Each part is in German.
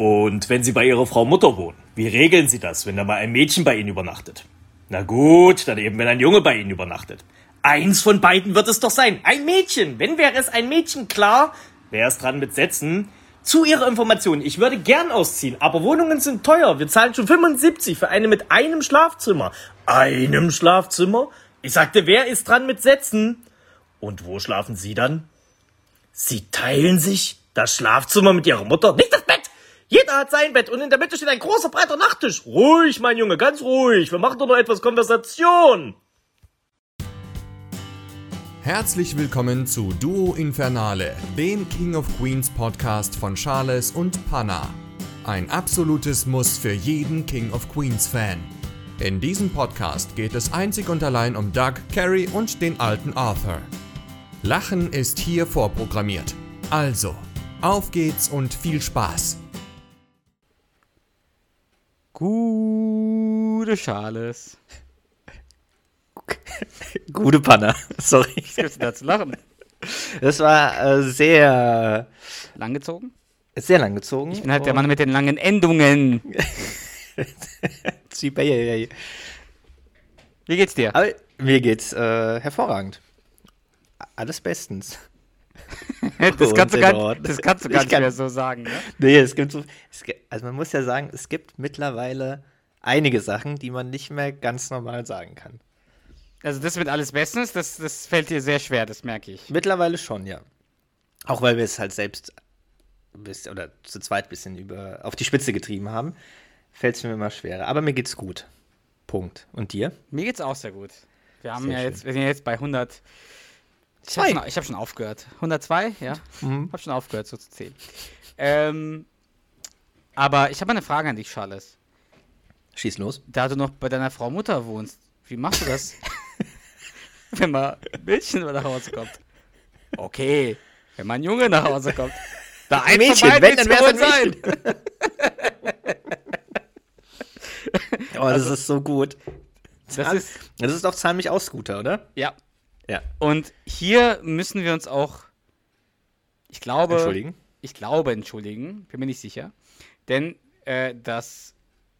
Und wenn Sie bei Ihrer Frau Mutter wohnen, wie regeln Sie das, wenn da mal ein Mädchen bei Ihnen übernachtet? Na gut, dann eben, wenn ein Junge bei Ihnen übernachtet. Eins von beiden wird es doch sein. Ein Mädchen. Wenn wäre es ein Mädchen, klar, wäre es dran mit Sätzen. Zu Ihrer Information, ich würde gern ausziehen, aber Wohnungen sind teuer. Wir zahlen schon 75 für eine mit einem Schlafzimmer. Einem Schlafzimmer? Ich sagte, wer ist dran mit Sätzen? Und wo schlafen Sie dann? Sie teilen sich das Schlafzimmer mit Ihrer Mutter? Nicht das Bett! Jeder hat sein Bett und in der Mitte steht ein großer breiter Nachttisch. Ruhig, mein Junge, ganz ruhig. Wir machen doch noch etwas Konversation. Herzlich willkommen zu Duo Infernale, dem King of Queens Podcast von Charles und Panna. Ein absolutes Muss für jeden King of Queens Fan. In diesem Podcast geht es einzig und allein um Doug, Carrie und den alten Arthur. Lachen ist hier vorprogrammiert. Also, auf geht's und viel Spaß. Gute Charles. Gute Panne. Sorry. Was gibt's denn da zu lachen? Das war äh, sehr, Langgezogen? sehr lang gezogen. Ich bin halt der Mann mit den langen Endungen. Wie Wie geht's dir? Aber mir geht's äh, hervorragend. Alles bestens. Das kannst du gar, das kannst du gar Ich nicht kann- mehr so sagen. Ne? Nee, es gibt so. Es gibt, also man muss ja sagen, es gibt mittlerweile einige Sachen, die man nicht mehr ganz normal sagen kann. Also das mit alles bestens, das, das fällt dir sehr schwer, das merke ich. Mittlerweile schon, ja. Auch weil wir es halt selbst bis, oder zu zweit ein bisschen über, auf die Spitze getrieben haben, fällt es mir immer schwerer. Aber mir geht's gut. Punkt. Und dir? Mir geht's auch sehr gut. Wir haben Sehr ja schön. jetzt, wir sind ja jetzt bei 100. Ich habe schon, ich hab schon aufgehört. 102, ja. Mhm. Hab schon aufgehört, so zu zählen. Ähm, aber ich habe eine Frage an dich, Charles. Schieß los. Da du noch bei deiner Frau Mutter wohnst, wie machst du das, wenn mal ein Mädchen nach Hause kommt? Okay, wenn mal ein Junge nach Hause kommt. Da ein Mädchen, wenn, dann wär's ein sein. Oh, das ist so gut. Das ist, Das ist doch zahl mich aus, Scooter, oder? ja. Ja. Und hier müssen wir uns auch, ich glaube, Entschuldigen. ich glaube, entschuldigen, bin mir nicht sicher. Denn äh, das,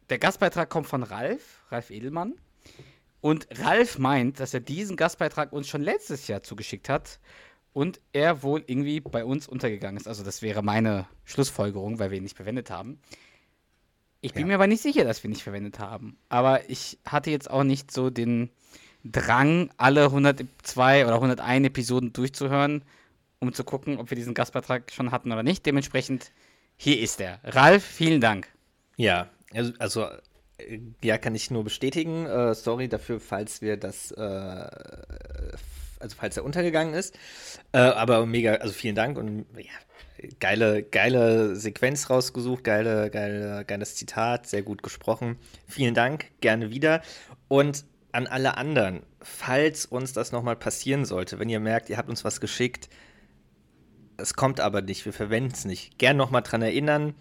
der Gastbeitrag kommt von Ralf, Ralf Edelmann. Und Ralf meint, dass er diesen Gastbeitrag uns schon letztes Jahr zugeschickt hat und er wohl irgendwie bei uns untergegangen ist. Also das wäre meine Schlussfolgerung, weil wir ihn nicht verwendet haben. Ich bin Ja. mir aber nicht sicher, dass wir ihn nicht verwendet haben. Aber ich hatte jetzt auch nicht so den Drang, alle 102 oder 101 Episoden durchzuhören, um zu gucken, ob wir diesen Gastbeitrag schon hatten oder nicht. Dementsprechend, hier ist er. Ralf, vielen Dank. Ja, also, also äh, ja, kann ich nur bestätigen. Äh, sorry dafür, falls wir das, äh, also falls er untergegangen ist. Äh, aber mega, also vielen Dank und ja, geile, geile Sequenz rausgesucht, geile, geile, geiles Zitat, sehr gut gesprochen. Vielen Dank, gerne wieder. Und an alle anderen, falls uns das nochmal passieren sollte, wenn ihr merkt, ihr habt uns was geschickt, es kommt aber nicht, wir verwenden es nicht. Gern nochmal dran erinnern.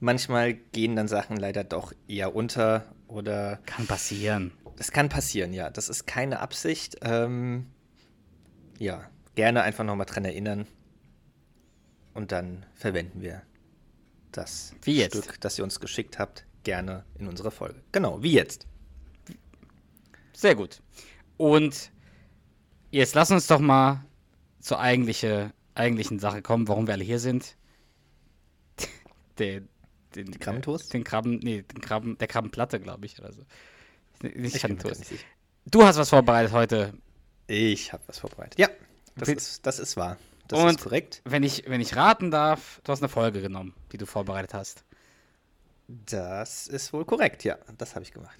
Manchmal gehen dann Sachen leider doch eher unter oder Kann passieren. es kann passieren, ja. Das ist keine Absicht. Ähm, ja, gerne einfach nochmal dran erinnern. Und dann verwenden wir das. Stück, das ihr uns geschickt habt, gerne in unserer Folge. Genau, wie jetzt. Sehr gut. Und jetzt lass uns doch mal zur eigentliche, eigentlichen Sache kommen, warum wir alle hier sind. Den, den, Krabbentoast? Den Krabben, nee, den Krabben, der Krabbenplatte, glaube ich, oder so. Nicht sicher. Du hast was vorbereitet heute. Ich habe was vorbereitet. Ja, das ist, das ist wahr. Das Und- ist korrekt. Wenn ich, wenn ich raten darf, du hast eine Folge genommen, die du vorbereitet hast. Das ist wohl korrekt, ja. Das habe ich gemacht.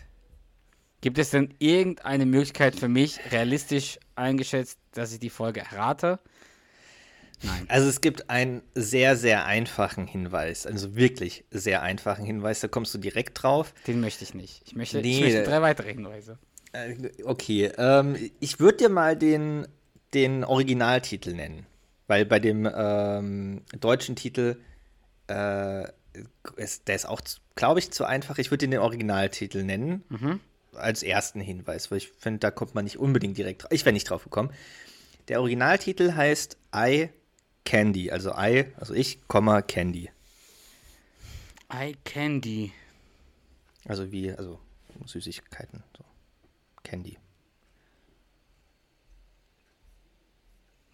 Gibt es denn irgendeine Möglichkeit für mich, realistisch eingeschätzt, dass ich die Folge errate? Nein. Also es gibt einen sehr, sehr einfachen Hinweis, also wirklich sehr einfachen Hinweis, da kommst du direkt drauf. Den möchte ich nicht. Ich möchte, ich Nee. möchte drei weitere Hinweise. Äh, Okay, ähm, ich würde dir mal den, den Originaltitel nennen, weil bei dem ähm, deutschen Titel, äh, ist, der ist auch, glaube ich, zu einfach. Ich würde dir den Originaltitel nennen, als ersten Hinweis, weil ich finde, da kommt man nicht unbedingt direkt drauf. Ich wäre nicht drauf gekommen. Der Originaltitel heißt I Candy, also I, also ich, Komma, Candy. Eye Candy. Also wie, also Süßigkeiten. So. Candy.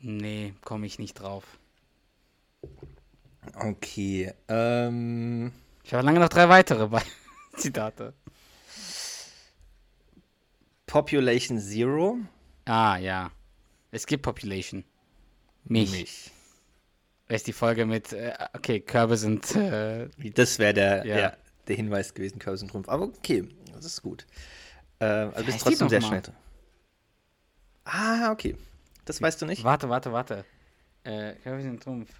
Nee, komme ich nicht drauf. Okay. Ähm, Ich habe lange noch drei weitere Zitate. Population Zero. Ah, ja. Es gibt Population. Mich. Mich. Das ist die Folge mit, äh, okay, Körbe sind, äh, Das wäre der, Ja. ja. der Hinweis gewesen, Curse und Trumpf. Aber okay, das ist gut. Äh, also bist trotzdem sehr mal? schnell. Ah, okay. Das weißt du nicht? warte, warte, warte. Äh, Körbe sind Trumpf.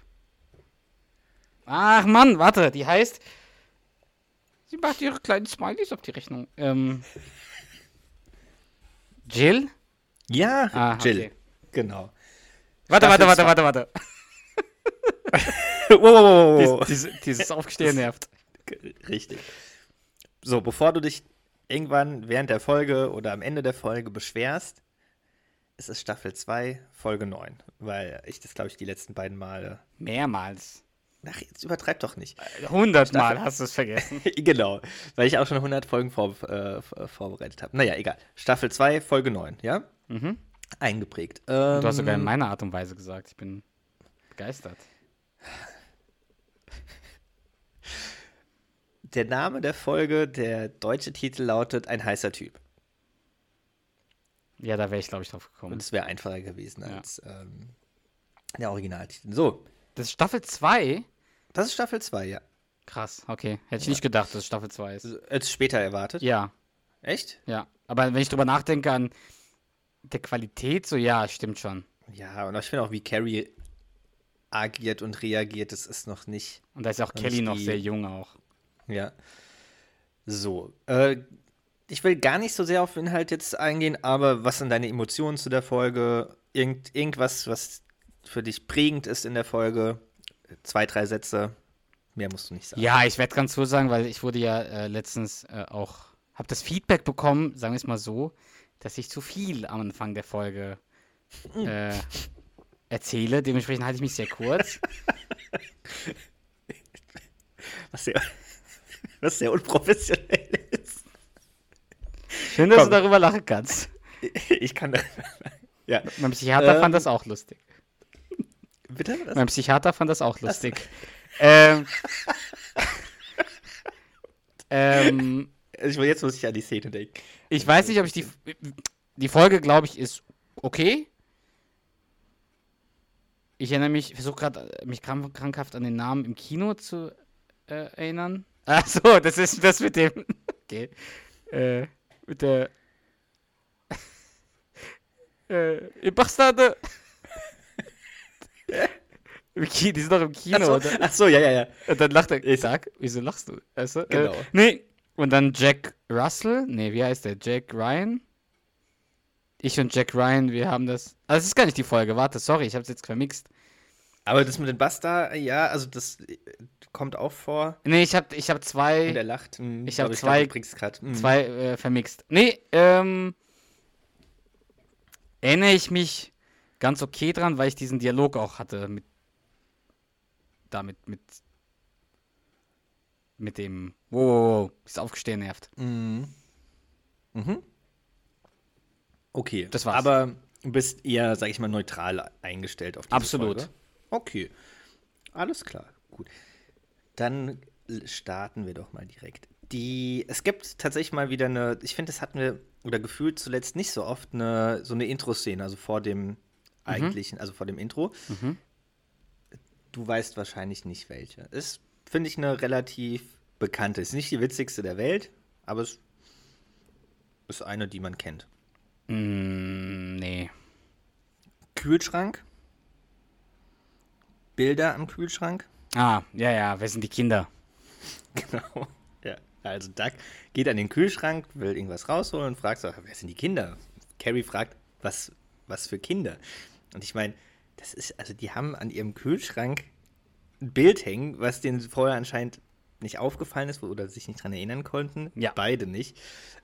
Ach, Mann, warte, die heißt, sie macht ihre kleinen Smileys auf die Rechnung. Ähm, Jill? Ja, Ah, Jill. okay. Genau. Warte, warte, warte, zwei. warte, warte. wow, wow, wow, Dies, wow. dieses, Aufgestehen nervt. Richtig. So, bevor du dich irgendwann während der Folge oder am Ende der Folge beschwerst, ist es Staffel 2, Folge 9. Weil ich das, glaube ich, die letzten beiden Male. Mehrmals. Ach, jetzt übertreib doch nicht. Hundertmal hast du es vergessen. genau, weil ich auch schon 100 Folgen vor, äh, vor- vorbereitet habe. Naja, egal. Staffel 2, Folge 9, ja? Mhm. Eingeprägt. Du hast sogar in Ähm, meiner Art und Weise gesagt. Ich bin begeistert. Der Name der Folge, der deutsche Titel lautet Ein heißer Typ. Ja, da wäre ich, glaube ich, drauf gekommen. Und es wäre einfacher gewesen Ja. als ähm, der Originaltitel. So, Das ist Staffel 2? Das ist Staffel 2, ja. Krass, okay. Hätte ich nicht gedacht, dass es Staffel 2 ist. Jetzt später erwartet. Ja, Echt? ja. Aber wenn ich drüber nachdenke an der Qualität, so ja, stimmt schon. Ja, und ich finde auch, wie Carrie agiert und reagiert, das ist noch nicht. Und da ist ja auch Kelly noch sehr jung auch. Ja. So. Äh, ich will gar nicht so sehr auf Inhalt jetzt eingehen, aber was sind deine Emotionen zu der Folge? Irgend, irgendwas, was für dich prägend ist in der Folge? Zwei, drei Sätze. Mehr musst du nicht sagen. Ja, ich werde ganz so sagen, weil ich wurde ja äh, letztens äh, auch, habe das Feedback bekommen, sagen wir es mal so, dass ich zu viel am Anfang der Folge äh, erzähle. Dementsprechend halte ich mich sehr kurz. Was sehr, was sehr unprofessionell ist. Schön, dass Komm. du darüber lachen kannst. Ich kann da. Ja. Mein Psychiater Ähm, fand das auch lustig. Bitte? Was? Mein Psychiater fand das auch lustig. Ähm, ähm, Ich, jetzt muss ich an die Szene denken. ich weiß nicht, ob ich die. Die Folge, glaube ich, ist okay. Ich erinnere mich, versuche gerade, mich krank, krankhaft an den Namen im Kino zu äh, erinnern. Ach so, das ist das mit dem. Okay. Äh, mit der. äh, Bastarde! Die sind doch im Kino, Ach so, oder? ach so, ja, ja, ja. Und dann lacht er, Ist- sag, wieso lachst du? Weißt du? Genau. Äh, nee. Und dann Jack Russell, nee, wie heißt der? Jack Ryan? Ich und Jack Ryan, wir haben das. Also, das ist gar nicht die Folge, warte, sorry, ich hab's jetzt vermixt. Aber das mit den Basta, ja, also das äh, kommt auch vor. Nee, ich hab, ich hab Und zwei, er lacht. Hm, Ich hab aber zwei- glaub, du bringst grad, hm. zwei äh, vermixt. Nee, ähm. Erinnere ich mich ganz okay dran, weil ich diesen Dialog auch hatte mit. Damit, mit. Mit dem. Wow, wow, wow, das Aufgestehen nervt. Mhm. Mhm. Okay. Das war's. Aber du bist eher, sag ich mal, neutral eingestellt auf diese Absolut. Folge. Okay. Alles klar. Gut. Dann starten wir doch mal direkt. Die, es gibt tatsächlich mal wieder eine, ich finde, das hatten wir, oder gefühlt zuletzt nicht so oft, eine, so eine Intro-Szene, also vor dem eigentlichen, also vor dem Intro. Mhm. Du weißt wahrscheinlich nicht welche. Ist, finde ich, eine relativ bekannte. Ist nicht die witzigste der Welt, aber es ist eine, die man kennt. Mm, nee. Kühlschrank. Bilder am Kühlschrank. Ah, ja, ja, wer sind die Kinder? Genau. Ja. Also Doug geht an den Kühlschrank, will irgendwas rausholen und fragt so, wer sind die Kinder? Carrie fragt, was, was für Kinder? Und ich meine, das ist, also die haben an ihrem Kühlschrank ein Bild hängen, was denen vorher anscheinend nicht aufgefallen ist oder sich nicht dran erinnern konnten. Ja. Beide nicht.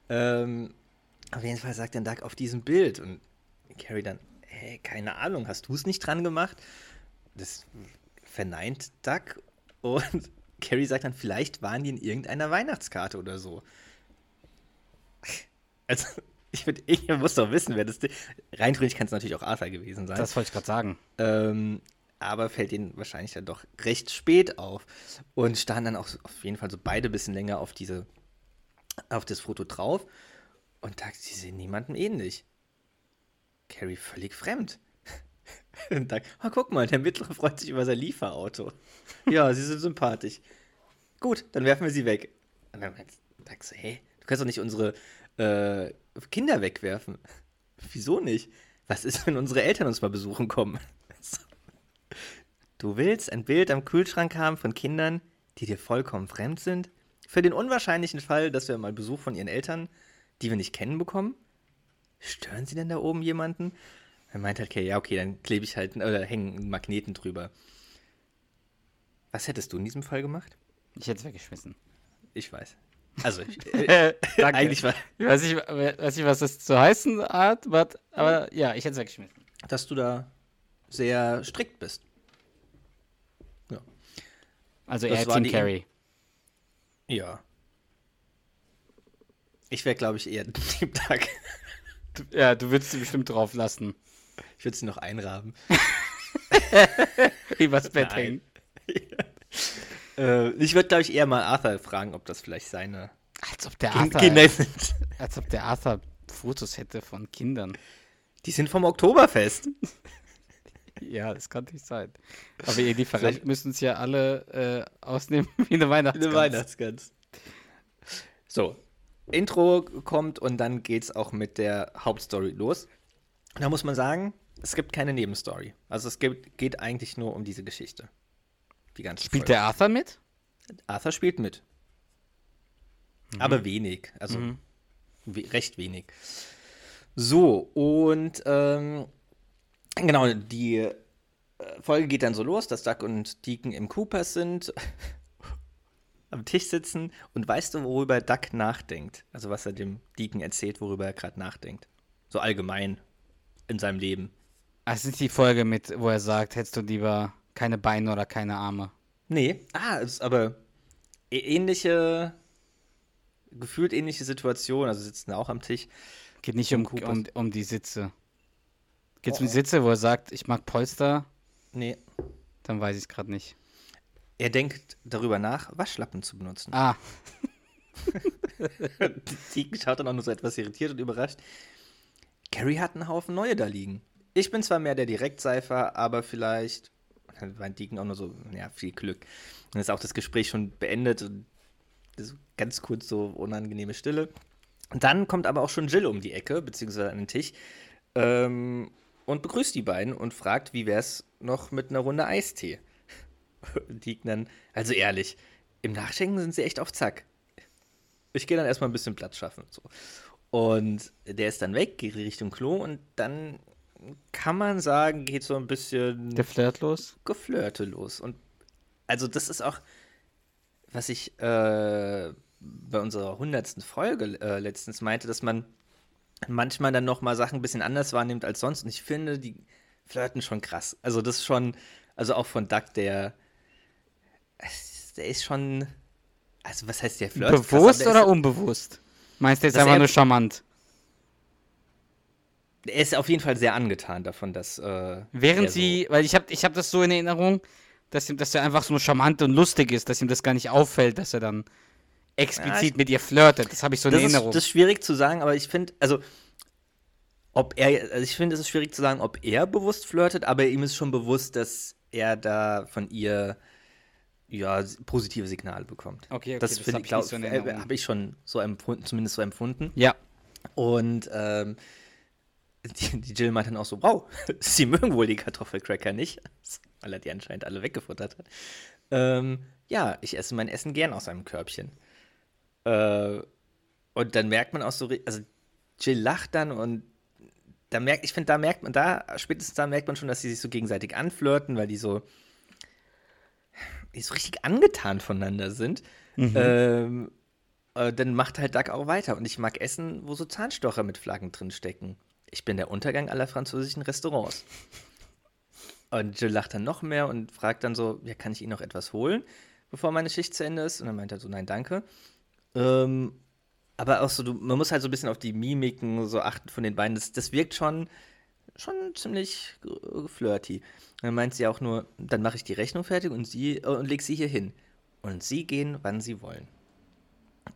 Ähm, auf jeden Fall sagt dann Doug auf diesem Bild und Carrie dann, hey, keine Ahnung, hast du es nicht dran gemacht? Das verneint Doug und Carrie sagt dann, vielleicht waren die in irgendeiner Weihnachtskarte oder so. Also, ich, würd, ich muss doch wissen, wer das. Rein theoretisch kann es natürlich auch Arthur gewesen sein. Das wollte ich gerade sagen. Ähm, aber fällt ihnen wahrscheinlich dann doch recht spät auf. Und standen dann auch auf jeden Fall so beide ein bisschen länger auf diese, auf das Foto drauf. Und dachte, sie sehen niemandem ähnlich. Carrie völlig fremd. Und dann, oh, guck mal, der Mittlere freut sich über sein Lieferauto. Ja, sie sind sympathisch. Gut, dann werfen wir sie weg. Und dann sagst du, hey, du kannst doch nicht unsere äh, Kinder wegwerfen. Wieso nicht? Was ist, wenn unsere Eltern uns mal besuchen kommen? Du willst ein Bild am Kühlschrank haben von Kindern, die dir vollkommen fremd sind? Für den unwahrscheinlichen Fall, dass wir mal Besuch von ihren Eltern, die wir nicht kennen, bekommen? Stören sie denn da oben jemanden? Er meint halt, okay, ja, okay, dann klebe ich halt, oder hängen Magneten drüber. Was hättest du in diesem Fall gemacht? Ich hätte es weggeschmissen. Ich weiß. Also, ich, äh, eigentlich war, Ich weiß nicht, weiß nicht, was das zu heißen hat, but, aber ja, ich hätte es weggeschmissen. dass du da sehr strikt bist. Ja. Also Das eher Team Carry. Ja. Ich wäre, glaube ich, eher Team Duck. Ja, du würdest sie bestimmt drauf lassen. Ich würde sie noch einrahmen. Übers Bett Nein. hängen. Äh, ich würde, glaube ich, eher mal Arthur fragen, ob das vielleicht seine Als ob der Arthur, Kinder sind. als ob der Arthur Fotos hätte von Kindern. Die sind vom Oktoberfest. Ja, das kann nicht sein. Aber ihr Lieferant müssen es ja alle äh, ausnehmen wie eine Weihnachtsgans. Eine Weihnachtsgans. So, Intro kommt und dann geht's auch mit der Hauptstory los. Da muss man sagen, es gibt keine Nebenstory. Also es gibt, geht eigentlich nur um diese Geschichte. Die ganze Spielt Folge. der Arthur mit? Arthur spielt mit. Aber wenig. Also we recht wenig. So, und ähm, genau, die äh, Folge geht dann so los, dass Duck und Deacon im Coopers sind, am Tisch sitzen und weißt du, worüber Duck nachdenkt? Also was er dem Deacon erzählt, worüber er gerade nachdenkt. So allgemein in seinem Leben. Es ist die Folge mit, wo er sagt, hättest du lieber keine Beine oder keine Arme. Nee, ah, es ist aber ähnliche, gefühlt ähnliche Situation, also sitzen auch am Tisch. Geht nicht um, um, um die Sitze. Geht es um die Sitze, wo er sagt, ich mag Polster? Nee, Dann weiß ich es gerade nicht. er denkt darüber nach, Waschlappen zu benutzen. Ah, Deacon schaut dann auch nur so etwas irritiert und überrascht. Carrie hat einen Haufen neue da liegen. Ich bin zwar mehr der Direktseifer, aber vielleicht. War Deacon auch nur so, ja, viel Glück. Dann ist auch das Gespräch schon beendet und ganz kurz so unangenehme Stille. Und dann kommt aber auch schon Jill um die Ecke, beziehungsweise an den Tisch, ähm, und begrüßt die beiden und fragt, wie wär's noch mit einer Runde Eistee? Deacon dann, also ehrlich, im Nachschenken sind sie echt auf Zack. Ich gehe dann erstmal ein bisschen Platz schaffen. So. Und der ist dann weg, geht Richtung Klo und dann kann man sagen, geht so ein bisschen der Flirt los? Geflirte los. Und also das ist auch, was ich äh, bei unserer hundertsten Folge äh, letztens meinte, dass man manchmal dann noch mal Sachen ein bisschen anders wahrnimmt als sonst. Und ich finde, die flirten schon krass. Also das ist schon, also auch von Duck, der, der ist schon, also was heißt der Flirt? krass, Bewusst der oder unbewusst? Meinst du jetzt einfach nur charmant? Er ist auf jeden Fall sehr angetan davon, dass. Äh, Während er so- sie, weil ich habe ich hab das so in Erinnerung, dass, ihm, dass er einfach so charmant und lustig ist, dass ihm das gar nicht auffällt, dass er dann explizit Ja, ich- mit ihr flirtet. Das habe ich so in das, ist, Erinnerung. das ist schwierig zu sagen, aber ich finde, also. Ob er, also ich finde, es ist schwierig zu sagen, ob er bewusst flirtet, aber ihm ist schon bewusst, dass er da von ihr ja positive Signale bekommt. Okay, okay, das das finde hab ich, so äh, Erinnerung. habe ich schon so empfunden, zumindest so empfunden. ja, Und ähm, die, die Jill meint dann auch so, wow, sie mögen wohl die Kartoffelcracker nicht, weil er die anscheinend alle weggefuttert hat. Ähm, ja, ich esse mein Essen gern aus einem Körbchen. Äh, und dann merkt man auch so, also Jill lacht dann und da merkt, ich finde, da merkt man, da, spätestens da merkt man schon, dass sie sich so gegenseitig anflirten, weil die so, die so richtig angetan voneinander sind. Ähm, äh, dann macht halt Duck auch weiter. Und ich mag Essen, wo so Zahnstocher mit Flaggen drin stecken. Ich bin der Untergang aller französischen Restaurants. Und Jill lacht dann noch mehr und fragt dann so, ja, kann ich Ihnen noch etwas holen? bevor meine Schicht zu Ende ist. Und dann meint er so, nein, danke. Ähm, aber auch so, du, man muss halt so ein bisschen auf die Mimiken so achten von den beiden. Das, das wirkt schon, schon ziemlich flirty. Dann meint sie auch nur, dann mache ich die Rechnung fertig und sie äh, und leg sie hier hin. Und sie gehen, wann sie wollen.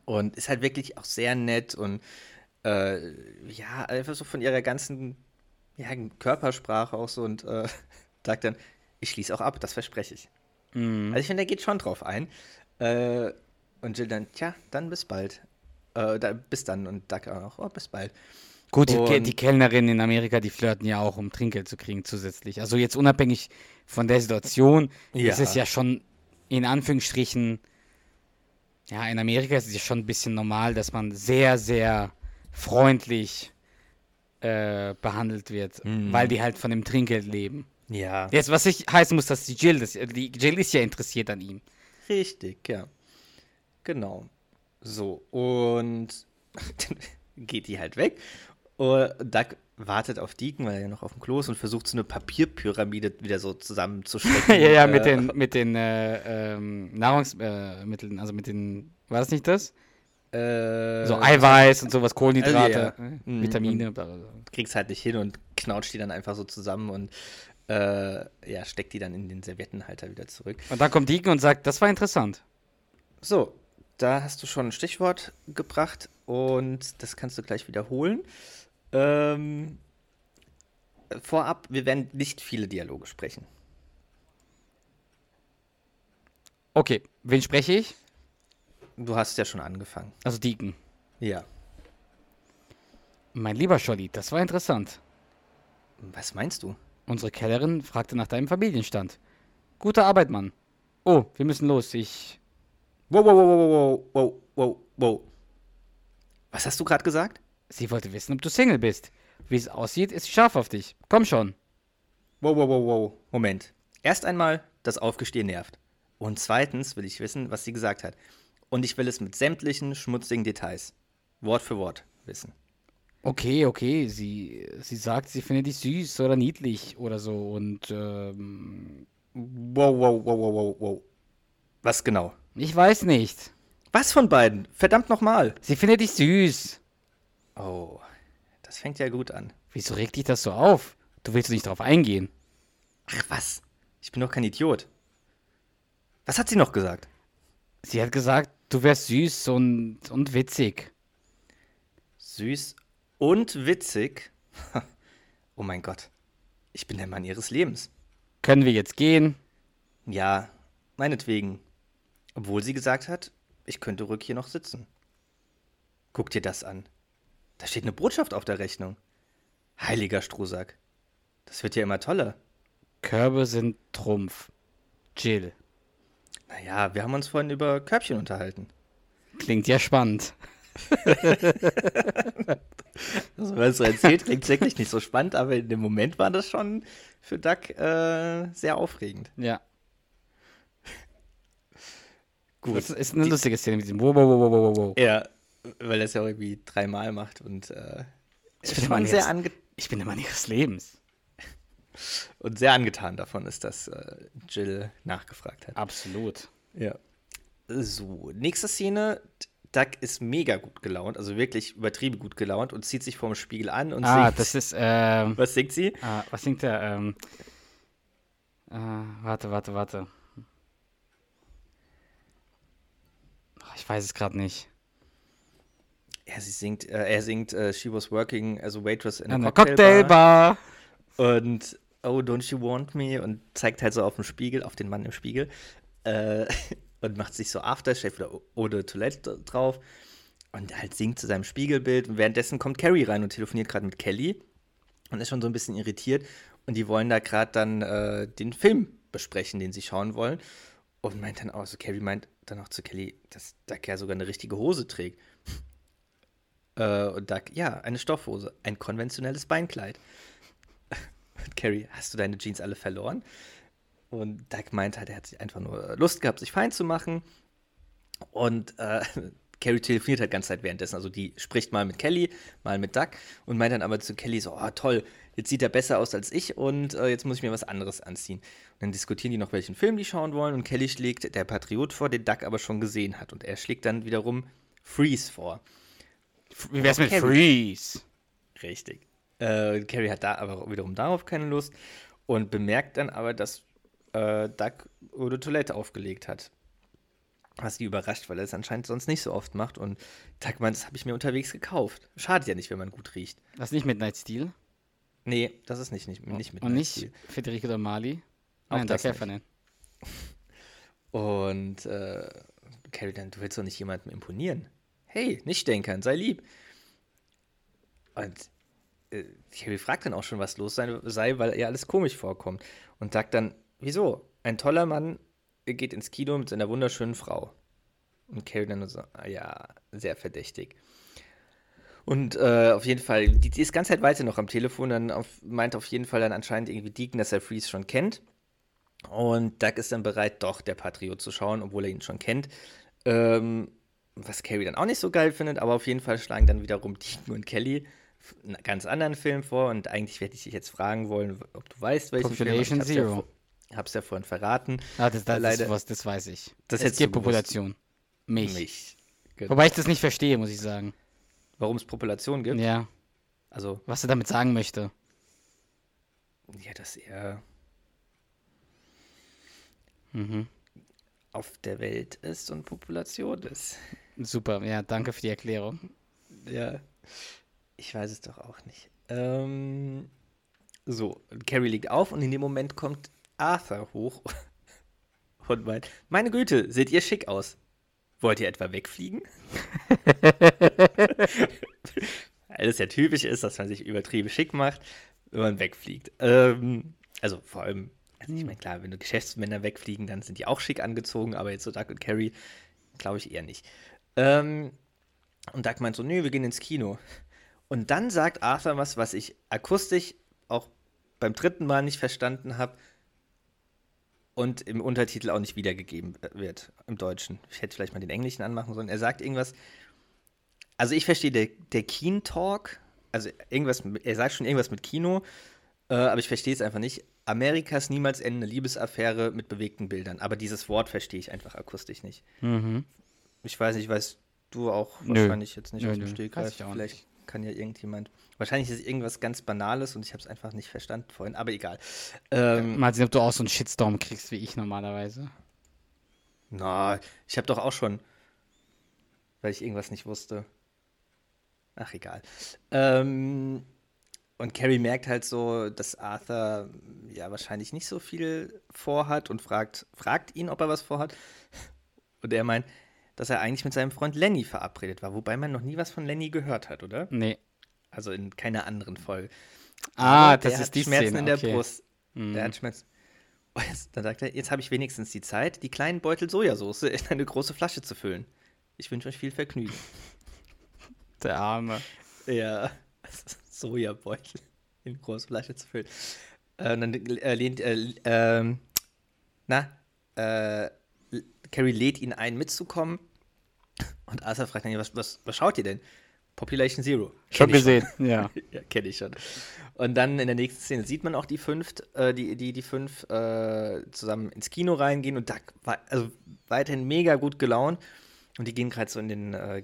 Und ist halt wirklich auch sehr nett und äh, ja, einfach so von ihrer ganzen ja, Körpersprache auch so und äh, sagt dann, ich schließe auch ab, das verspreche ich. Also ich finde, er geht schon drauf ein. Äh, und Jill dann, tja, dann bis bald. Äh, da, bis dann. Und Doug auch, oh, bis bald. Gut, die, die Kellnerinnen in Amerika, die flirten ja auch, um Trinkgeld zu kriegen zusätzlich. Also jetzt unabhängig von der Situation Ja. ist es ja schon in Anführungsstrichen, ja, in Amerika ist es ja schon ein bisschen normal, dass man sehr, sehr freundlich äh, behandelt wird, Mhm. weil die halt von dem Trinkgeld leben. Ja, Jetzt, was ich heißen muss, dass die Jill, das, die Jill ist ja interessiert an ihm. richtig, ja. Genau. So, und dann geht die halt weg. Und Doug wartet auf Deacon, weil er ja noch auf dem Klo ist und versucht so eine Papierpyramide wieder so zusammenzustecken. ja, ja, mit Äh, den, mit den äh, ähm, Nahrungsmitteln, also mit den, war das nicht das? Äh, So Eiweiß und sowas, Kohlenhydrate, Also, ja. äh, Mhm. Vitamine. bla, bla. kriegst halt nicht hin und knautscht die dann einfach so zusammen und äh, ja, steckt die dann in den Serviettenhalter wieder zurück. Und dann kommt Deacon und sagt, das war interessant. So, da hast du schon ein Stichwort gebracht und das kannst du gleich wiederholen. Ähm, vorab, wir werden nicht viele Dialoge sprechen. Okay, wen spreche ich? Du hast ja schon angefangen. Also Deacon. Ja. Mein lieber Scholli, das war interessant. Was meinst du? Unsere Kellerin fragte nach deinem Familienstand. Gute Arbeit, Mann. Oh, wir müssen los. Ich. Wow, wow, wow, wow, wow, wow, wow. Was hast du gerade gesagt? Sie wollte wissen, ob du Single bist. Wie es aussieht, ist sie scharf auf dich. Komm schon. Wow, wow, wow, wow. Moment. Erst einmal, das Aufgestehen nervt. Und zweitens will ich wissen, was sie gesagt hat. Und ich will es mit sämtlichen schmutzigen Details. Wort für Wort wissen. Okay, okay. Sie, sie sagt, sie findet dich süß oder niedlich oder so. Und ähm, Wow, wow, wow, wow, wow, wow. Was genau? ich weiß nicht. Was von beiden? Verdammt nochmal. Sie findet dich süß. Oh, das fängt ja gut an. Wieso regt dich das so auf? Du willst nicht darauf eingehen. Ach was? Ich bin doch kein Idiot. Was hat sie noch gesagt? Sie hat gesagt, du wärst süß und, und witzig. Süß und witzig. Oh mein Gott. Ich bin der Mann ihres Lebens. Können wir jetzt gehen? Ja, meinetwegen. Obwohl sie gesagt hat, ich könnte ruhig hier noch sitzen. Guck dir das an. Da steht eine Botschaft auf der Rechnung. Heiliger Strohsack. Das wird ja immer toller. Körbe sind Trumpf. Jill. Naja, wir haben uns vorhin über Körbchen unterhalten. Klingt ja spannend. Also, wenn es so erzählt, klingt wirklich nicht so spannend, aber in dem Moment war das schon für Duck äh, sehr aufregend. Ja. Gut. Das ist eine lustige Szene mit diesem Wow, wow, wow, wow, wow, wow. Ja, weil er es ja irgendwie dreimal macht und äh, Ich bin, der Mann ihres, ange ich bin der Mann ihres Lebens. Und sehr angetan davon ist, dass äh, Jill nachgefragt hat. Absolut. Ja. So, nächste Szene. Duck ist mega gut gelaunt, also wirklich übertrieben gut gelaunt und zieht sich vorm Spiegel an und Ah, singt. das ist, ähm, Was singt sie? ah, was singt der? Ähm, äh, warte, warte, warte. Ach, Ich weiß es gerade nicht. Ja, sie singt, äh, er singt äh, She was working as a waitress in a Eine cocktailbar. Cocktailbar. Und Oh, don't you want me? Und zeigt halt so auf den Spiegel, auf den Mann im Spiegel. Äh, und macht sich so Aftershave oder Eau Toilette drauf. Und halt singt zu seinem Spiegelbild. Und währenddessen kommt Carrie rein und telefoniert gerade mit Kelly. Und ist schon so ein bisschen irritiert. Und die wollen da gerade dann äh, den Film besprechen, den sie schauen wollen. Und meint dann auch, so Carrie meint dann auch zu Kelly, dass Duck ja sogar eine richtige Hose trägt. Äh, und Duck, ja, eine Stoffhose, ein konventionelles Beinkleid. Und Carrie, hast du deine Jeans alle verloren? Und Doug meint halt, er hat sich einfach nur Lust gehabt, sich fein zu machen. Und äh, Carrie telefoniert halt die ganze Zeit währenddessen. Also die spricht mal mit Kelly, mal mit Doug und meint dann aber zu Kelly so, oh toll, jetzt sieht er besser aus als ich und äh, jetzt muss ich mir was anderes anziehen. Und dann diskutieren die noch, welchen Film die schauen wollen und Kelly schlägt der Patriot vor, den Duck aber schon gesehen hat. Und er schlägt dann wiederum Freeze vor. Wie wär's mit Carrie. Freeze? Richtig. Äh, Carrie hat da aber wiederum darauf keine Lust und bemerkt dann aber, dass äh, Doug de Toilette aufgelegt hat. Was die überrascht, weil er es anscheinend sonst nicht so oft macht. Und Doug meint, das habe ich mir unterwegs gekauft. Schadet ja nicht, wenn man gut riecht. Das ist nicht Midnight Steel. Nee, das ist nicht, nicht, nicht mit Und nicht. Federico Damali. Auch Nein, nicht. Käfernen. Und äh, Carrie dann, du willst doch nicht jemandem imponieren. Hey, nicht stänkern, sei lieb. Und äh, Carrie fragt dann auch schon, was los sei, sei, weil ihr alles komisch vorkommt. Und sagt dann, wieso? Ein toller Mann geht ins Kino mit seiner wunderschönen Frau. Und Carrie dann nur so, ah ja, sehr verdächtig. Und äh, auf jeden Fall, die, die ist ganz Zeit weiter noch am Telefon, dann auf, meint auf jeden Fall dann anscheinend irgendwie Deacon, dass er Freeze schon kennt. Und Doug ist dann bereit, doch der Patriot zu schauen, obwohl er ihn schon kennt. Ähm, was Carrie dann auch nicht so geil findet, aber auf jeden Fall schlagen dann wiederum Deacon und Kelly einen ganz anderen Film vor. Und eigentlich werde ich dich jetzt fragen wollen, ob du weißt, welchen Population Film. Ich hab's Zero. Ja, hab's ja vorhin verraten. Ah, das, das, Leider- ist was, das weiß ich. Das es gibt. Population. Mich. Mich. Genau. Wobei ich das nicht verstehe, muss ich sagen. Warum es Population gibt. Ja, Also, was er damit sagen möchte. ja, dass er Mhm. auf der Welt ist und Population ist. Super, ja, danke für die Erklärung. Ja. Ich weiß es doch auch nicht. Ähm, so, Carrie liegt auf und in dem Moment kommt Arthur hoch und meint, meine Güte, seht ihr schick aus. Wollt ihr etwa wegfliegen? Weil es ja typisch ist, dass man sich übertrieben schick macht, wenn man wegfliegt. Ähm, also vor allem, also ich meine, klar, wenn Geschäftsmänner wegfliegen, dann sind die auch schick angezogen, aber jetzt so Doug und Carrie, glaube ich eher nicht. Ähm, und Doug meint so, nö, wir gehen ins Kino. Und dann sagt Arthur was, was ich akustisch auch beim dritten Mal nicht verstanden habe und im Untertitel auch nicht wiedergegeben wird im Deutschen. Ich hätte vielleicht mal den Englischen anmachen sollen. Er sagt irgendwas, also ich verstehe der, der Keen Talk, also irgendwas, er sagt schon irgendwas mit Kino, äh, aber ich verstehe es einfach nicht. Amerikas niemals endende Liebesaffäre mit bewegten Bildern. Aber dieses Wort verstehe ich einfach akustisch nicht. Mhm. Ich weiß nicht, weißt du auch Nö. wahrscheinlich jetzt nicht Nö, aus dem Stegreif. Vielleicht kann ja irgendjemand. Wahrscheinlich ist es irgendwas ganz Banales und ich habe es einfach nicht verstanden vorhin, aber egal. Ähm, Mal sehen, ob du auch so einen Shitstorm kriegst wie ich normalerweise. na, ich habe doch auch schon, weil ich irgendwas nicht wusste. Ach, egal. Ähm, und Carrie merkt halt so, dass Arthur ja wahrscheinlich nicht so viel vorhat und fragt, fragt ihn, ob er was vorhat. Und er meint, dass er eigentlich mit seinem Freund Lenny verabredet war, wobei man noch nie was von Lenny gehört hat, oder? Nee. Also in keiner anderen Folge. Ah, das ist hat die Schmerzen Szene, in der okay. Brust. Mhm. Der hat Schmerzen. Oh, jetzt, dann sagt er, jetzt habe ich wenigstens die Zeit, die kleinen Beutel Sojasauce in eine große Flasche zu füllen. Ich wünsche euch viel Vergnügen. Der Arme. Ja, Sojabeutel in eine große Flasche zu füllen. Äh, und dann äh, lehnt, äh, ähm, na, äh, Carrie lädt ihn ein, mitzukommen. Und Arthur fragt dann, was, was, was schaut ihr denn? Population Zero. Schon gesehen, ja. ja, kenne ich schon. Und dann in der nächsten Szene sieht man auch die fünf, äh, die, die, die fünf äh, zusammen ins Kino reingehen und Doug war also weiterhin mega gut gelaunt. Und die gehen gerade so in den äh, äh,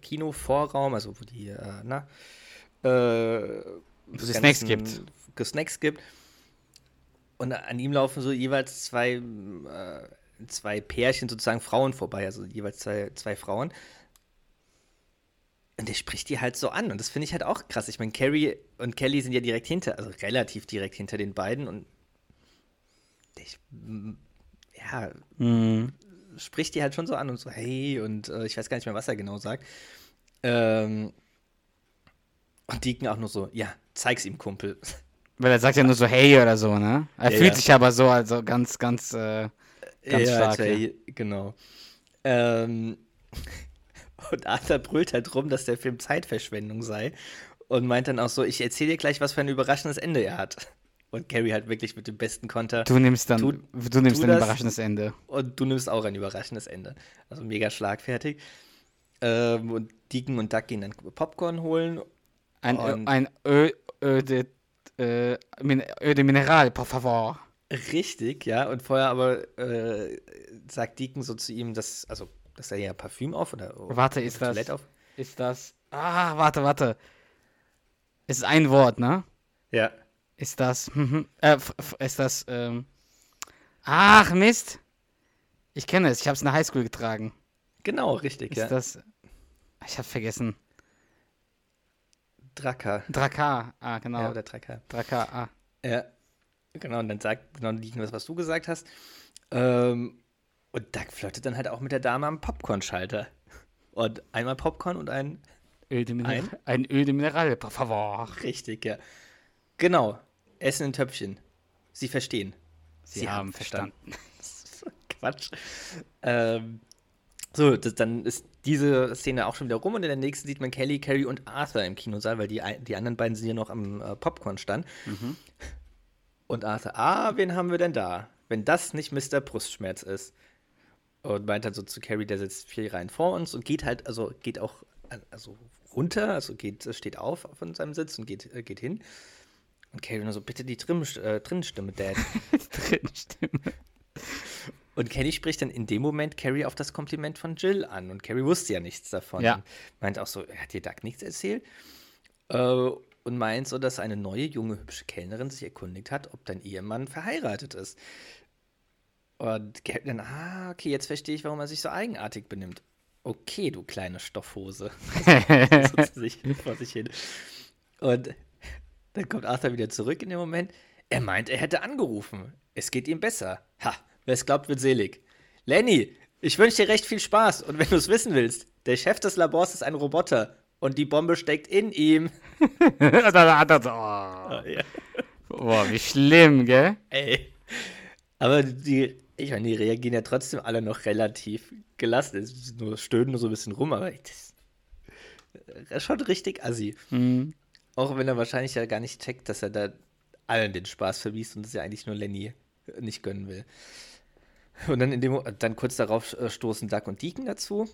Kinovorraum, also wo die, äh, na, äh, wo es Snacks gibt. Snacks gibt. Und an ihm laufen so jeweils zwei, zwei Pärchen, sozusagen Frauen vorbei, also jeweils zwei, zwei Frauen. Und der spricht die halt so an. Und das finde ich halt auch krass. Ich meine, Carrie und Kelly sind ja direkt hinter, also relativ direkt hinter den beiden. Und ich, ja, Mhm. spricht die halt schon so an und so, hey, und äh, ich weiß gar nicht mehr, was er genau sagt. Ähm, und Deacon auch nur so, ja, zeig's ihm, Kumpel. Weil er sagt ja nur so hey oder so, ne? Er Ja, fühlt ja. sich aber so, also ganz, ganz, äh, ganz ja, stark. Ja. Genau. Ähm, und Arthur brüllt halt rum, dass der Film Zeitverschwendung sei. Und meint dann auch so, ich erzähle dir gleich, was für ein überraschendes Ende er hat. Und Carrie halt wirklich mit dem besten Konter. Du nimmst dann, Tu- du nimmst tu ein das- überraschendes Ende. Und du nimmst auch ein überraschendes Ende. Also mega schlagfertig. Ähm, und Deacon und Duck gehen dann Popcorn holen. Ein, ein Ö, Ö, de, äh, Min Öl de Mineral, por favor. Richtig, ja. Und vorher aber äh, sagt Deacon so zu ihm, dass, also, dass er ja Parfüm auf oder Warte, ist das. Toilette auf. Ist das. Ah, warte, warte. Es ist ein Wort, ne? Ja. Ist das. mhm, äh, ist das. Ähm, ach, Mist. Ich kenne es, ich habe es in der Highschool getragen. Genau, richtig, Ist ja. das. Ich habe vergessen. Draka. Drakar. Ah, genau. Ja, oder Draka. Drakar, ah. Ja. Genau, und dann sagt genau das, was du gesagt hast. Ähm, und Doug flirtet dann halt auch mit der Dame am Popcorn-Schalter. Und einmal Popcorn und ein Öl de Mineral. Ein Öl de Mineral, por favor. Richtig, ja. Genau. Essen in Töpfchen. Sie verstehen. Sie, haben verstanden. Quatsch. Ähm, so, das, dann ist diese Szene auch schon wieder rum und in der nächsten sieht man Kelly, Carrie und Arthur im Kinosaal, weil die, ein- die anderen beiden sind ja noch am äh, Popcorn-Stand. Und Arthur, ah, wen haben wir denn da? Wenn das nicht Mr. Brustschmerz ist. Und meint dann so zu Carrie, der sitzt vier Reihen vor uns und geht halt, also geht auch also runter, also geht, steht auf von seinem Sitz und geht, äh, geht hin. Und Carrie nur so, bitte die Trim, äh, Drinstimme, Dad. Drin Stimme. Und Kelly spricht dann in dem Moment Carrie auf das Kompliment von Jill an. Und Carrie wusste ja nichts davon. Ja. Meint auch so, hat dir Doug nichts erzählt? Äh, und meint so, dass eine neue, junge, hübsche Kellnerin sich erkundigt hat, ob dein Ehemann verheiratet ist. Und Carrie dann, ah, okay, jetzt verstehe ich, warum er sich so eigenartig benimmt. Okay, du kleine Stoffhose. vor sich hin. Und dann kommt Arthur wieder zurück in dem Moment. Er meint, er hätte angerufen. Es geht ihm besser. Ha, wer es glaubt, wird selig. Lenny, ich wünsche dir recht viel Spaß. Und wenn du es wissen willst, der Chef des Labors ist ein Roboter. Und die Bombe steckt in ihm. oh. ja. Boah, wie schlimm, gell? Ey. Aber die, ich meine, die reagieren ja trotzdem alle noch relativ gelassen. Es nur stöhnen nur so ein bisschen rum, aber das das ist schon richtig assi. Mhm. Auch wenn er wahrscheinlich ja gar nicht checkt, dass er da allen den Spaß verwiest und es ja eigentlich nur Lenny nicht gönnen will. Und dann, in dem, dann kurz darauf äh, stoßen Duck und Deacon dazu.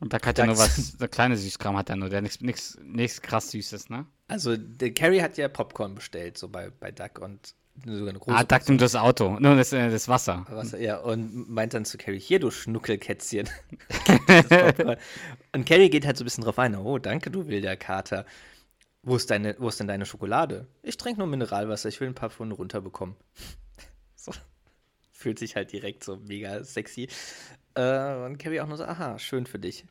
Und da hat er nur was, so kleine Süßkram hat er nur, der nichts nix krass Süßes, ne? Also, der Carrie hat ja Popcorn bestellt, so bei, bei Duck und sogar eine große Ah, Duck nimmt das Auto, nur das, äh, das Wasser. Was, ja, und meint dann zu Carrie, hier, du Schnuckelkätzchen. Und Carrie geht halt so ein bisschen drauf ein, oh, danke, du wilder Kater. Wo ist, deine, wo ist denn deine Schokolade? Ich trinke nur Mineralwasser, ich will ein paar Pfunde runterbekommen. So. Fühlt sich halt direkt so mega sexy. Äh, und Carrie auch nur so, aha, schön für dich.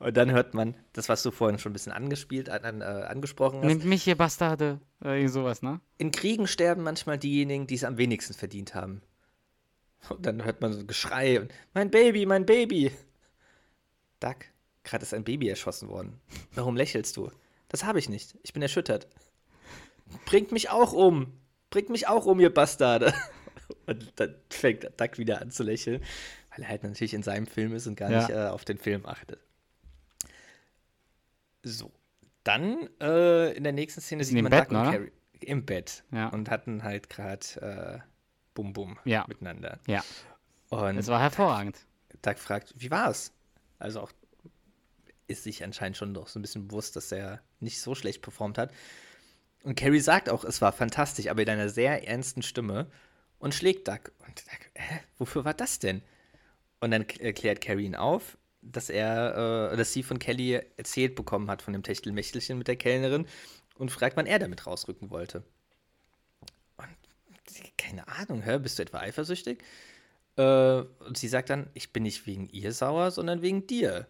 Und dann hört man das, was du vorhin schon ein bisschen angespielt, an, äh, angesprochen hast. Nimmt mich hier, Bastarde. Irgend sowas, ne? In Kriegen sterben manchmal diejenigen, die es am wenigsten verdient haben. Und dann hört man so ein Geschrei und mein Baby, mein Baby. Duck, gerade ist ein Baby erschossen worden. Warum lächelst du? Das habe ich nicht. Ich bin erschüttert. Bringt mich auch um. Bringt mich auch um, ihr Bastarde. Und dann fängt Duck wieder an zu lächeln, weil er halt natürlich in seinem Film ist und gar Ja. nicht äh, auf den Film achtet. So. Dann äh, in der nächsten Szene sieht man dem Duck Bett, und oder? Carrie im Bett Ja. und hatten halt gerade äh, Bum Bum Ja. miteinander. Ja. Und Das war hervorragend. Doug fragt, wie war's? Also auch ist sich anscheinend schon doch so ein bisschen bewusst, dass er nicht so schlecht performt hat. Und Carrie sagt auch, es war fantastisch, aber in einer sehr ernsten Stimme und schlägt Doug. Und Doug, hä, wofür war das denn? Und dann k- erklärt Carrie ihn auf, dass er, äh, dass sie von Kelly erzählt bekommen hat von dem Techtelmächtelchen mit der Kellnerin und fragt, wann er damit rausrücken wollte. Und keine Ahnung, hä, bist du etwa eifersüchtig? Äh, und sie sagt dann, ich bin nicht wegen ihr sauer, sondern wegen dir.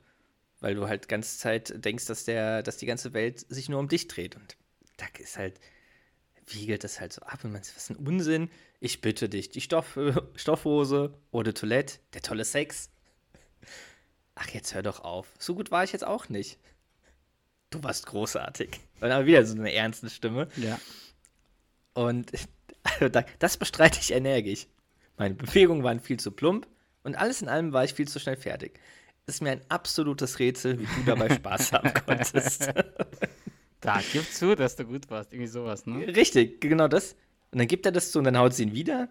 Weil du halt ganze Zeit denkst, dass der, dass die ganze Welt sich nur um dich dreht. Und Duck ist halt, wiegelt das halt so ab und man sagt, was ein Unsinn. Ich bitte dich, die Stoff, Stoffhose, de Toilette, der tolle Sex. Ach, jetzt hör doch auf. So gut war ich jetzt auch nicht. Du warst großartig. Und dann wieder so eine ernste Stimme. Ja. Und also da- das bestreite ich energisch. Meine Bewegungen waren viel zu plump und alles in allem war ich viel zu schnell fertig. Ist mir ein absolutes Rätsel, wie du dabei Spaß haben konntest. Da, gib zu, dass du gut warst. Irgendwie sowas, ne? Richtig, genau das. Und dann gibt er das zu und dann haut sie ihn wieder.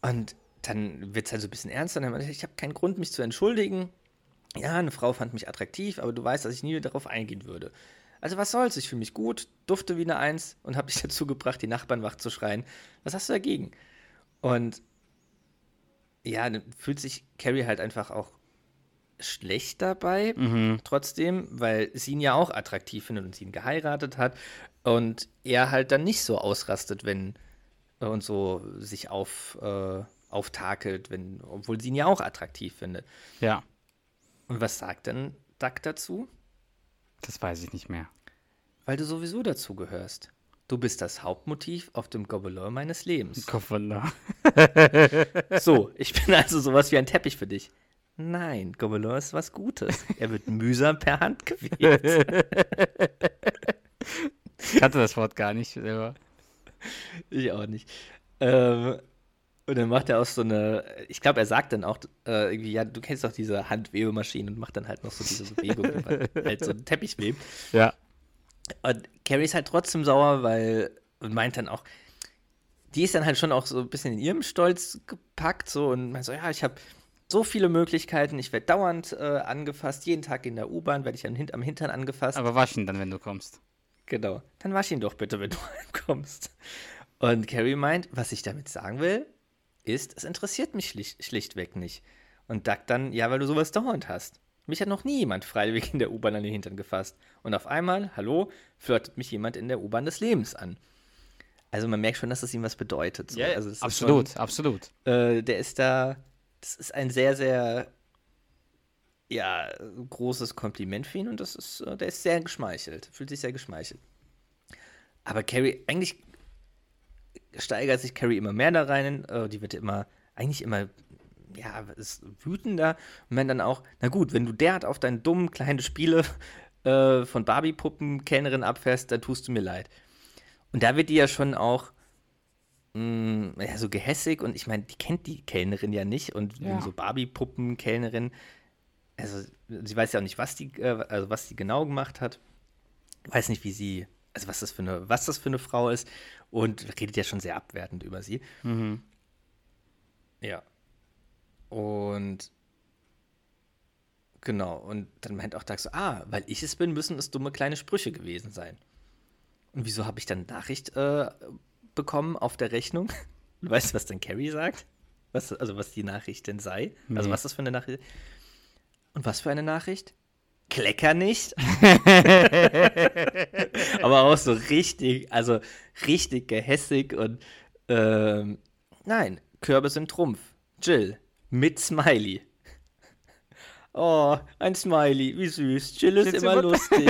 Und dann wird es halt so ein bisschen ernster. Und dann meint er, ich habe keinen Grund, mich zu entschuldigen. Ja, eine Frau fand mich attraktiv, aber du weißt, dass ich nie darauf eingehen würde. Also was soll's, ich fühle mich gut, dufte wie eine Eins und habe dich dazu gebracht, die Nachbarn wach zu schreien. Was hast du dagegen? Und ja, dann fühlt sich Carrie halt einfach auch schlecht dabei, trotzdem, weil sie ihn ja auch attraktiv findet und sie ihn geheiratet hat und er halt dann nicht so ausrastet, wenn und so sich auf, äh, auftakelt, wenn, obwohl sie ihn ja auch attraktiv findet. Ja, Und was sagt dann Duck dazu? das weiß ich nicht mehr. Weil du sowieso dazu gehörst. Du bist das Hauptmotiv auf dem Gobelin meines Lebens. Kopfwunder. So, ich bin also sowas wie ein Teppich für dich. Nein, Gobelin ist was Gutes. Er wird mühsam per Hand gewebt. Ich kannte das Wort gar nicht selber. Ich auch nicht. Ähm, und dann macht er auch so eine, ich glaube, er sagt dann auch äh, irgendwie, ja, du kennst doch diese Handwebemaschine und macht dann halt noch so diese Bewegung, halt so einen Teppich webt. Ja. Und Carrie ist halt trotzdem sauer, weil, und meint dann auch, die ist dann halt schon auch so ein bisschen in ihrem Stolz gepackt, so, und meint so, ja, ich habe so viele Möglichkeiten, ich werde dauernd äh, angefasst, jeden Tag in der U-Bahn werde ich am Hintern angefasst. Aber waschen dann, wenn du kommst. Genau. Dann wasch ihn doch bitte, wenn du heimkommst. Und Carrie meint, was ich damit sagen will, ist, es interessiert mich schlicht, schlichtweg nicht. Und Duck dann, ja, weil du sowas dauernd hast. Mich hat noch nie jemand freiwillig in der U-Bahn an den Hintern gefasst. Und auf einmal, hallo, flirtet mich jemand in der U-Bahn des Lebens an. Also man merkt schon, dass es ihm was bedeutet. So. also es ist absolut, absolut. Schon, äh, der ist da, das ist ein sehr, sehr, ja, großes Kompliment für ihn und das ist, äh, der ist sehr geschmeichelt, fühlt sich sehr geschmeichelt. Aber Carrie, eigentlich steigert sich Carrie immer mehr da rein, äh, die wird immer, eigentlich immer, ja, ist wütender und wenn dann auch, na gut, wenn du derart auf deine dummen kleinen Spiele äh, von Barbie-Puppen Kellnerin abfährst, dann tust du mir leid. Und da wird die ja schon auch mh, ja, so gehässig und ich meine, die kennt die Kellnerin ja nicht und Ja. so Barbie-Puppen Kellnerin, also sie weiß ja auch nicht, was die, äh, also was die genau gemacht hat. Weiß nicht, wie sie, also was das für eine, was das für eine Frau ist und redet ja schon sehr abwertend über sie. Mhm. Ja. Und genau, und dann meint auch Doug so, ah, weil ich es bin, müssen es dumme kleine Sprüche gewesen sein. Und wieso habe ich dann Nachricht äh, bekommen auf der Rechnung? Du weißt, was dann Carrie sagt? Was, also was die Nachricht denn sei? Also Nee. was das für eine Nachricht? Und was für eine Nachricht? Klecker nicht. Aber auch so richtig, also richtig gehässig und ähm, nein, Körbe sind Trumpf. Jill mit Smiley. Oh, ein Smiley, wie süß. Jill ist Jetzt immer immer- lustig.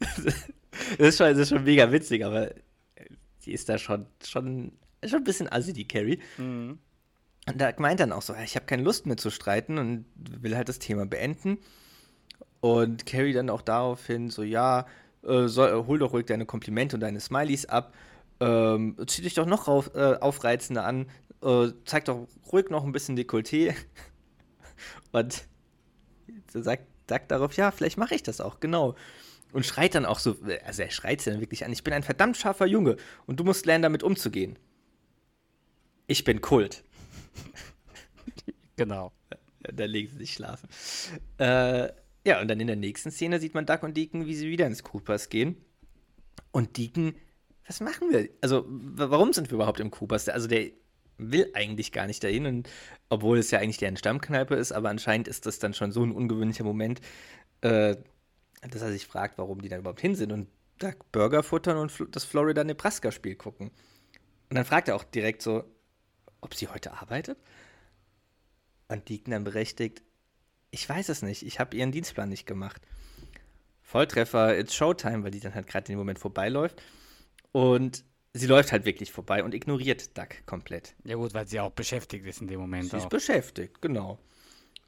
das, ist schon, das ist schon mega witzig, aber die ist da schon, schon, schon ein bisschen assi, die Carrie. Und da meint dann auch so, ich habe keine Lust mehr zu streiten und will halt das Thema beenden. Und Carrie dann auch daraufhin so, ja, äh, soll, hol doch ruhig deine Komplimente und deine Smileys ab. Ähm, zieh dich doch noch rauf, äh, aufreizender an. Äh, zeig doch ruhig noch ein bisschen Dekolleté. Und sagt Doug darauf, ja, vielleicht mache ich das auch, genau. Und schreit dann auch so, also er schreit sie dann wirklich an, ich bin ein verdammt scharfer Junge und du musst lernen, damit umzugehen. Ich bin Kult. Genau. Da legen sie sich schlafen. Äh, ja, und dann in der nächsten Szene sieht man Duck und Deacon, wie sie wieder ins Coopers gehen. Und Deacon, was machen wir? Also, warum sind wir überhaupt im Coopers? Also, der will eigentlich gar nicht dahin, und, obwohl es ja eigentlich deren Stammkneipe ist, aber anscheinend ist das dann schon so ein ungewöhnlicher Moment, äh, dass er sich fragt, warum die da überhaupt hin sind und Duck Burger futtern und das Florida-Nebraska-Spiel gucken. Und dann fragt er auch direkt so, ob sie heute arbeitet? Und dann berechtigt, ich weiß es nicht, ich habe ihren Dienstplan nicht gemacht. Volltreffer, it's Showtime, weil die dann halt gerade in dem Moment vorbeiläuft. Und sie läuft halt wirklich vorbei und ignoriert Duck komplett. Ja gut, weil sie auch beschäftigt ist in dem Moment. Sie ist Auch. beschäftigt, genau.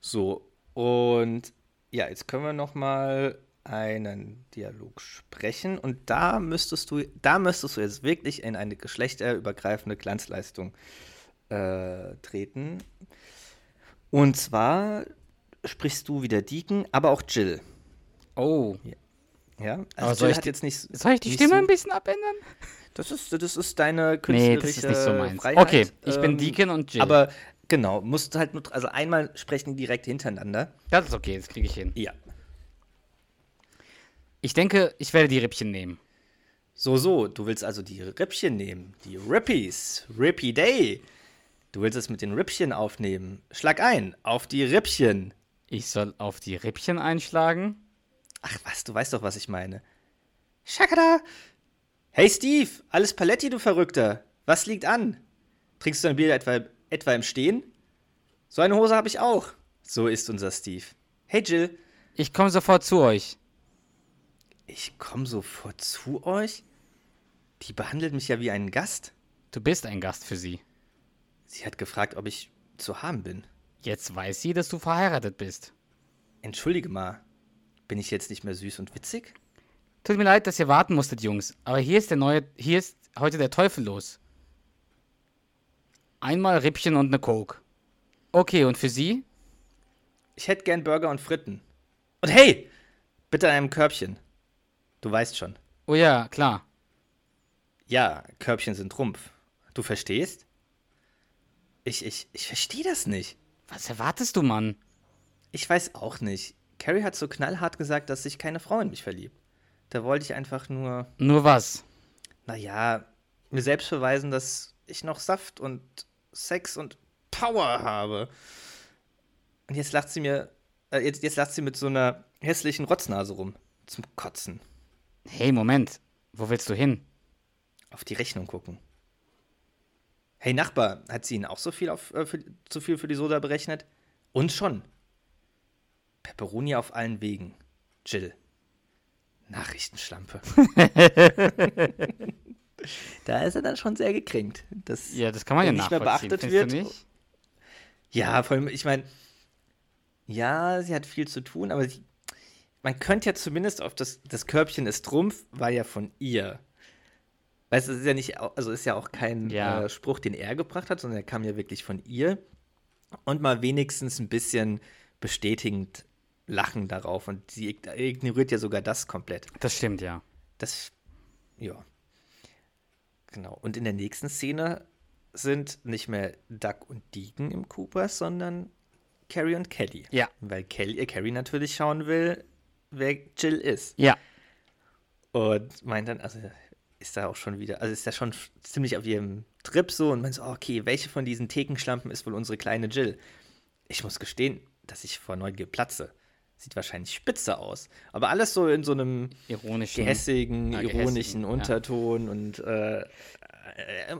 So, und ja, jetzt können wir noch mal einen Dialog sprechen und da müsstest du, da müsstest du jetzt wirklich in eine geschlechterübergreifende Glanzleistung äh, treten. Und zwar sprichst du wieder Deacon, aber auch Jill. Oh. Ja, also Aber soll Jill ich hat jetzt nicht. Soll ich die Stimme so, ein bisschen abändern? Das ist, das ist deine Nee, künstlerische das ist nicht so meins. Freiheit. Okay, ich bin ähm, Deacon und Jill. Aber Genau, musst halt nur, also einmal sprechen direkt hintereinander. Das ist okay, das kriege ich hin. Ja. Ich denke, ich werde die Rippchen nehmen. So, so, du willst also die Rippchen nehmen, die Rippies, Rippy Day. Du willst es mit den Rippchen aufnehmen. Schlag ein, auf die Rippchen. Ich soll auf die Rippchen einschlagen? Ach was, du weißt doch, was ich meine. Schakada! Hey Steve, alles Paletti, du Verrückter. Was liegt an? Trinkst du ein Bier etwa, etwa im Stehen? So eine Hose habe ich auch. So ist unser Steve. Hey Jill, Ich komme sofort zu euch. ich komme sofort zu euch. Die behandelt mich ja wie einen Gast. Du bist ein Gast für sie. Sie hat gefragt, ob ich zu haben bin. Jetzt weiß sie, dass du verheiratet bist. Entschuldige mal, bin ich jetzt nicht mehr süß und witzig? Tut mir leid, dass ihr warten musstet, Jungs. Aber hier ist der neue, hier ist heute der Teufel los. Einmal Rippchen und eine Coke. Okay, und für Sie? Ich hätte gern Burger und Fritten. Und hey, bitte in einem Körbchen. Du weißt schon. Oh ja, klar. Ja, Körbchen sind Trumpf. Du verstehst? Ich, ich, ich verstehe das nicht. Was erwartest du, Mann? Ich weiß auch nicht. Carrie hat so knallhart gesagt, dass sich keine Frau in mich verliebt. Da wollte ich einfach nur, Nur was? naja, mir selbst beweisen, dass ich noch Saft und Sex und Power habe. Und jetzt lacht sie mir, äh, jetzt, jetzt lacht sie mit so einer hässlichen Rotznase rum. Zum Kotzen. Hey, Moment. Wo willst du hin? Auf die Rechnung gucken. Hey Nachbar, hat sie Ihnen auch so viel auf, äh, für, zu viel für die Soda berechnet? Und schon. Pepperoni auf allen Wegen. Jill. Nachrichtenschlampe. da ist er dann schon sehr gekränkt. Dass Ja, das kann man ja nicht mehr beachtet wird. Ja, vor allem, ich meine, ja, sie hat viel zu tun, aber sie, man könnte ja zumindest auf das, das Körbchen ist Trumpf, war ja von ihr. Weißt du, es ist ja nicht, also ist ja auch kein Ja. äh, Spruch, den er gebracht hat, sondern er kam ja wirklich von ihr. Und mal wenigstens ein bisschen bestätigend lachen darauf. Und sie ig- ignoriert ja sogar das komplett. Das stimmt, ja. Das, ja. Genau. Und in der nächsten Szene sind nicht mehr Duck und Deacon im Coopers, sondern Carrie und Kelly. Ja. Weil Kelly, äh, Carrie natürlich schauen will, wer Jill ist. Ja. Und meint dann, also ist da auch schon wieder, also ist da schon ziemlich auf ihrem Trip so und meint so, okay, welche von diesen Thekenschlampen ist wohl unsere kleine Jill? Ich muss gestehen, dass ich vor Neugier platze. Sieht wahrscheinlich spitze aus. Aber alles so in so einem Ironischen. gehässigen, Ja, ironischen ja. Unterton und äh, äh,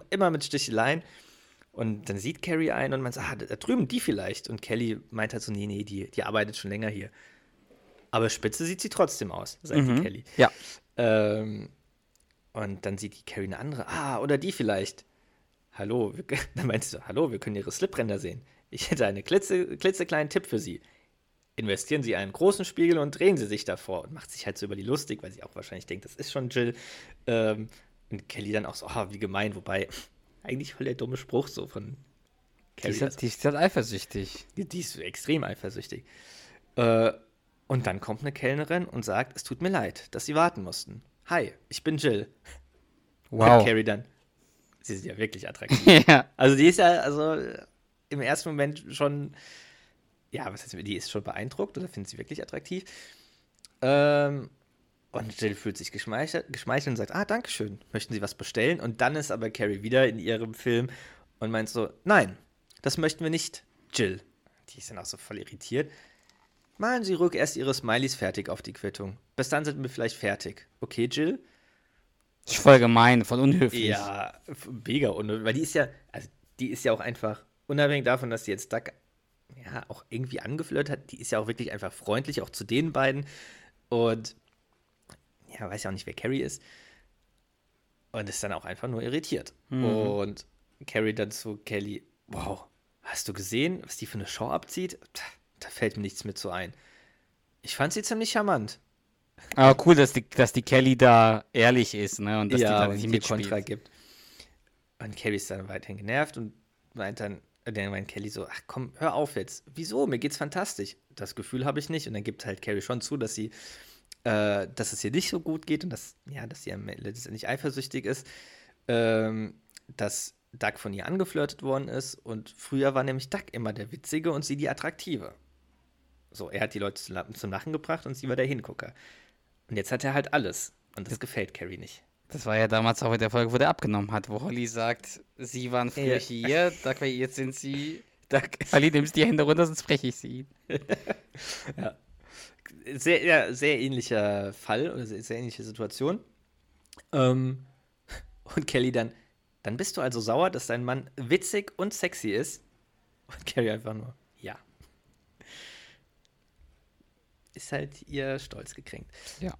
immer mit Sticheleien. Und dann sieht Carrie ein und man sagt, ah, da drüben die vielleicht. Und Kelly meint halt so, nee, nee, die, die arbeitet schon länger hier. Aber spitze sieht sie trotzdem aus, sagt die Kelly. Ja. Ähm, und dann sieht die Carrie eine andere. Ah, oder die vielleicht. Hallo, wir, dann meint sie so, hallo, wir können ihre Slipränder sehen. Ich hätte einen klitze, klitzekleinen Tipp für sie. Investieren Sie einen großen Spiegel und drehen Sie sich davor. Und macht sich halt so über die lustig, weil sie auch wahrscheinlich denkt, das ist schon Jill. Ähm, und Kelly dann auch so, ah, wie gemein. Wobei, eigentlich voll der dumme Spruch so von Die Carrie. ist, Also, die ist halt eifersüchtig. die, die ist extrem eifersüchtig. Äh, und dann kommt eine Kellnerin und sagt, es tut mir leid, dass Sie warten mussten. Hi, ich bin Jill. Und Wow. Carrie dann. Sie ist ja wirklich attraktiv. ja. also die ist ja, also äh, im ersten Moment schon, ja, was heißt, die ist schon beeindruckt oder findet sie wirklich attraktiv. Ähm, und Jill fühlt sich geschmeichelt, geschmeichelt und sagt, ah, danke schön, möchten Sie was bestellen? Und dann ist aber Carrie wieder in ihrem Film und meint so, nein, das möchten wir nicht, Jill. Die ist dann auch so voll irritiert. Malen Sie ruhig erst Ihre Smileys fertig auf die Quittung. Bis dann sind wir vielleicht fertig. Okay, Jill? Ist voll gemein, voll unhöflich. Ja, mega unnötig, weil die ist ja, also die ist ja auch einfach, unabhängig davon, dass sie jetzt Duck ja auch irgendwie angeflirtet hat, die ist ja auch wirklich einfach freundlich, auch zu den beiden. Und ja, weiß ja auch nicht, wer Carrie ist. Und ist dann auch einfach nur irritiert. Und Carrie dann zu Kelly, wow, hast du gesehen, was die für eine Show abzieht? Tja, Da fällt mir nichts mit so ein. Ich fand sie ziemlich charmant. Aber cool, dass die, dass die Kelly da ehrlich ist, ne? Und dass die ja, da und nicht mitspielt. Kontra gibt. Und Kelly ist dann weiterhin genervt und meint dann, dann meint Kelly so, ach komm, hör auf jetzt. Wieso? Mir geht's fantastisch. Das Gefühl habe ich nicht. Und dann gibt halt Carrie schon zu, dass sie, äh, dass es ihr nicht so gut geht und dass, ja, dass sie letztendlich eifersüchtig ist. Ähm, dass Duck von ihr angeflirtet worden ist. Und früher war nämlich Duck immer der Witzige und sie die Attraktive. So, er hat die Leute zum Lachen gebracht und sie war der Hingucker. Und jetzt hat er halt alles. Und das gefällt Carrie nicht. Das war ja damals auch in der Folge, wo der abgenommen hat, wo Holly sagt, sie waren früher Ja. hier, Duck, jetzt sind sie. Duck, Holly, nimmst die Hände runter, sonst breche ich sie. Sehr, ja, sehr ähnlicher Fall oder sehr, sehr ähnliche Situation. Ähm, und Kelly dann, dann bist du also sauer, dass dein Mann witzig und sexy ist. Und Carrie einfach nur, ja. Ist halt ihr Stolz gekränkt. Ja.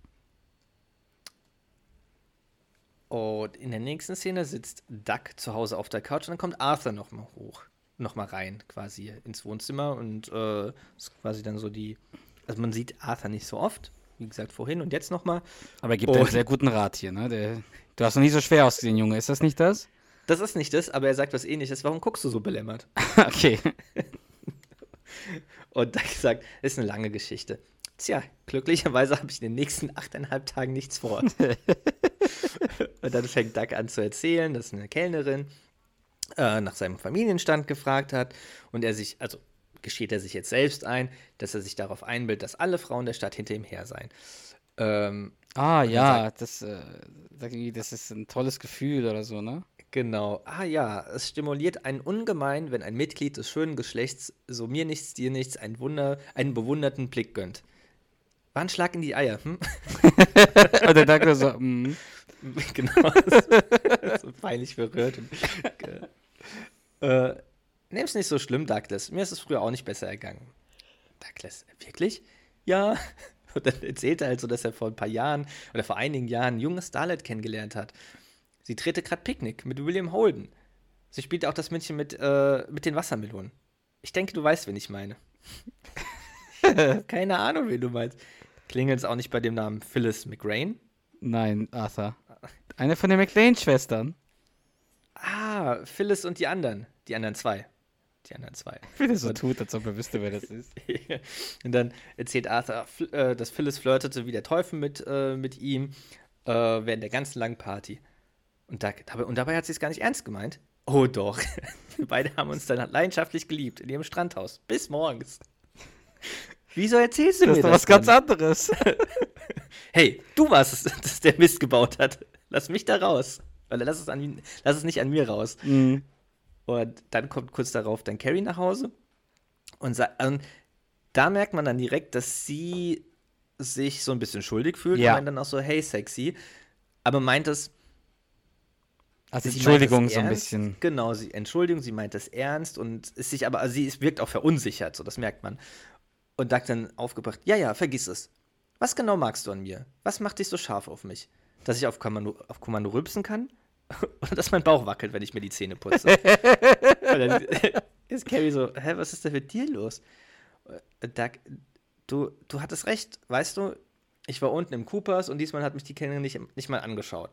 Und in der nächsten Szene sitzt Duck zu Hause auf der Couch und dann kommt Arthur nochmal hoch, nochmal rein, quasi ins Wohnzimmer und äh, ist quasi dann so die, also man sieht Arthur nicht so oft, wie gesagt vorhin und jetzt nochmal. Aber er gibt einen Und- sehr guten Rat hier, ne? Der, du hast noch nie so schwer ausgesehen, Junge. Ist das nicht das? Das ist nicht das, aber er sagt was ähnliches. Warum guckst du so belämmert? okay. Und Duck sagt, ist eine lange Geschichte. Tja, glücklicherweise habe ich in den nächsten achteinhalb Tagen nichts vor. und dann fängt Duck an zu erzählen, dass eine Kellnerin äh, nach seinem Familienstand gefragt hat und er sich, also gesteht er sich jetzt selbst ein, dass er sich darauf einbildet, dass alle Frauen der Stadt hinter ihm her seien. Ähm, Ah, ja, das, äh, sagt das ist ein tolles Gefühl oder so, ne? Genau. Ah ja, es stimuliert einen ungemein, wenn ein Mitglied des schönen Geschlechts so mir nichts, dir nichts, ein Wunder, einen bewunderten Blick gönnt. War ein Schlag in die Eier, hm? Und der Duck so, mm. genau. so peinlich berührt. Und, äh, Nimm's nicht so schlimm, Douglas. Mir ist es früher auch nicht besser ergangen. Douglas, wirklich? Ja. Und dann erzählt er halt so, dass er vor ein paar Jahren oder vor einigen Jahren ein junges Starlet kennengelernt hat. Sie drehte gerade Picknick mit William Holden. Sie spielte auch das Mädchen mit, äh, mit den Wassermelonen. Ich denke, du weißt, wen ich meine. Keine Ahnung, wen du meinst. Klingelt's auch nicht bei dem Namen Phyllis McRae? Nein, Arthur. Eine von den McLean-Schwestern. Ah, Phyllis und die anderen. Die anderen zwei. Die anderen zwei. Wie der so tut, als ob er wüsste, wer das ist. und dann erzählt Arthur, äh, dass Phyllis flirtete wie der Teufel mit, äh, mit ihm äh, während der ganzen langen Party. Und, da, dabei, und dabei hat sie es gar nicht ernst gemeint. Oh doch. Wir beide haben uns dann leidenschaftlich geliebt in ihrem Strandhaus. Bis morgens. Wieso erzählst du Das mir ist doch das? was ganz anderes. Hey, du warst es, dass der Mist gebaut hat. Lass mich da raus. Oder lass es, an, lass es nicht an mir raus. Mhm. Und dann kommt kurz darauf dann Carrie nach Hause. Und, und da merkt man dann direkt, dass sie sich so ein bisschen schuldig fühlt. Ja. Und meint dann auch so, hey, sexy. Aber meint es. Also Entschuldigung, so ein bisschen. Genau, sie, Entschuldigung, sie meint es ernst und ist sich aber, also sie ist, wirkt auch verunsichert, so, das merkt man. Und Doug dann aufgebracht, ja, ja, vergiss es. Was genau magst du an mir? Was macht dich so scharf auf mich? Dass ich auf Kommando, auf Kommando rülpsen kann? Oder dass mein Bauch wackelt, wenn ich mir die Zähne putze? Und dann ist Carrie so, hä, was ist denn mit dir los? Doug, du, du hattest recht, weißt du, ich war unten im Coopers und diesmal hat mich die Kellnerin nicht, nicht mal angeschaut.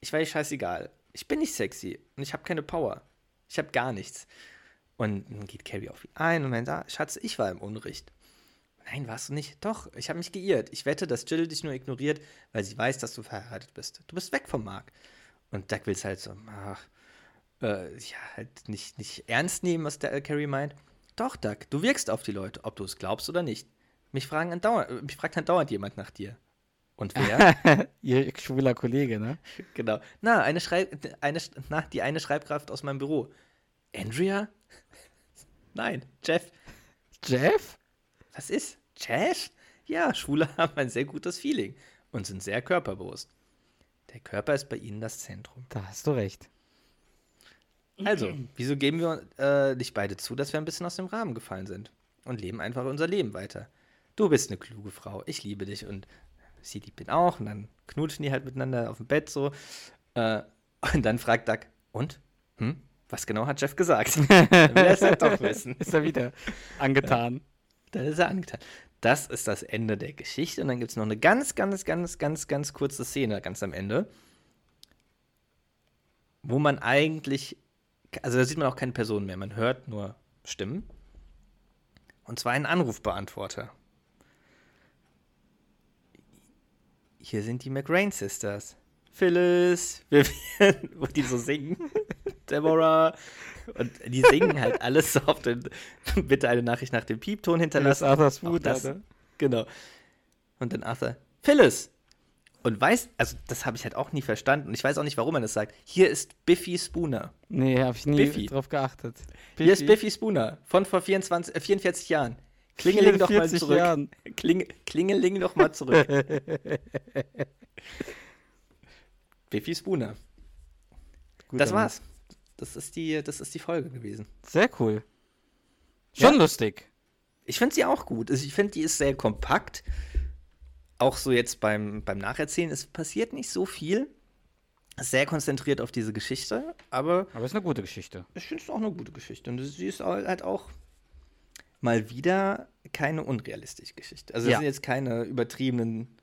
Ich war ihr scheißegal. Ich bin nicht sexy und ich habe keine Power. Ich habe gar nichts. Und dann geht Carrie auf ihn ein und meint, ah, Schatz, ich war im Unrecht. Nein, warst du nicht. Doch, ich habe mich geirrt. Ich wette, dass Jill dich nur ignoriert, weil sie weiß, dass du verheiratet bist. Du bist weg vom Mark. Und Doug will es halt so, ach, äh, ja, halt nicht, nicht ernst nehmen, was der, äh, Carrie meint. Doch, Doug, du wirkst auf die Leute, ob du es glaubst oder nicht. Mich, fragen andauernd, äh, mich fragt andauernd jemand nach dir. Und wer? Ihr schwuler Kollege, ne? Genau. Na, eine Schreib eine, na, die eine Schreibkraft aus meinem Büro. Andrea? Nein, Jeff. Jeff? Was ist? Jeff? Ja, Schwule haben ein sehr gutes Feeling und sind sehr körperbewusst. Der Körper ist bei ihnen das Zentrum. Da hast du recht. Also, wieso geben wir äh, nicht beide zu, dass wir ein bisschen aus dem Rahmen gefallen sind und leben einfach unser Leben weiter? Du bist eine kluge Frau, ich liebe dich und sie liebt ihn auch und dann knutschen die halt miteinander auf dem Bett so. Äh, und dann fragt Doug, und? Hm? Was genau hat Jeff gesagt? Dann will er es halt doch wissen. Ist er wieder angetan. Dann ist er angetan. Das ist das Ende der Geschichte. Und dann gibt es noch eine ganz, ganz, ganz, ganz, ganz kurze Szene ganz am Ende, wo man eigentlich, also da sieht man auch keine Person mehr, man hört nur Stimmen. Und zwar einen Anrufbeantworter. Hier sind die McRae Sisters. Phyllis, Vivian, wo die so singen. Deborah. Und die singen halt alles so auf den, bitte eine Nachricht nach dem Piepton hinterlassen. Das ist Arthurs Mutter, das, ne? Genau. Und dann Arthur, Phyllis. Und weiß, also das habe ich halt auch nie verstanden. Und ich weiß auch nicht, warum er das sagt. Hier ist Biffy Spooner. Nee, hab ich nie Biffy. drauf geachtet. Hier ist Biffy Spooner von vor 24, äh, 44 Jahren. Klingeling doch mal 44 zurück. Jahren. Kling, Klingeling doch mal zurück. Biffy Spooner. Gut, Das war's. Das ist die, das ist die Folge gewesen. Sehr cool. Schon Ja. lustig. Ich finde sie auch gut. Also ich finde, die ist sehr kompakt. Auch so jetzt beim, beim Nacherzählen, es passiert nicht so viel. Sehr konzentriert auf diese Geschichte, aber Aber ist eine gute Geschichte. ich finde es auch eine gute Geschichte. Und sie ist halt auch mal wieder keine unrealistische Geschichte. Also es Ja. sind jetzt keine übertriebenen,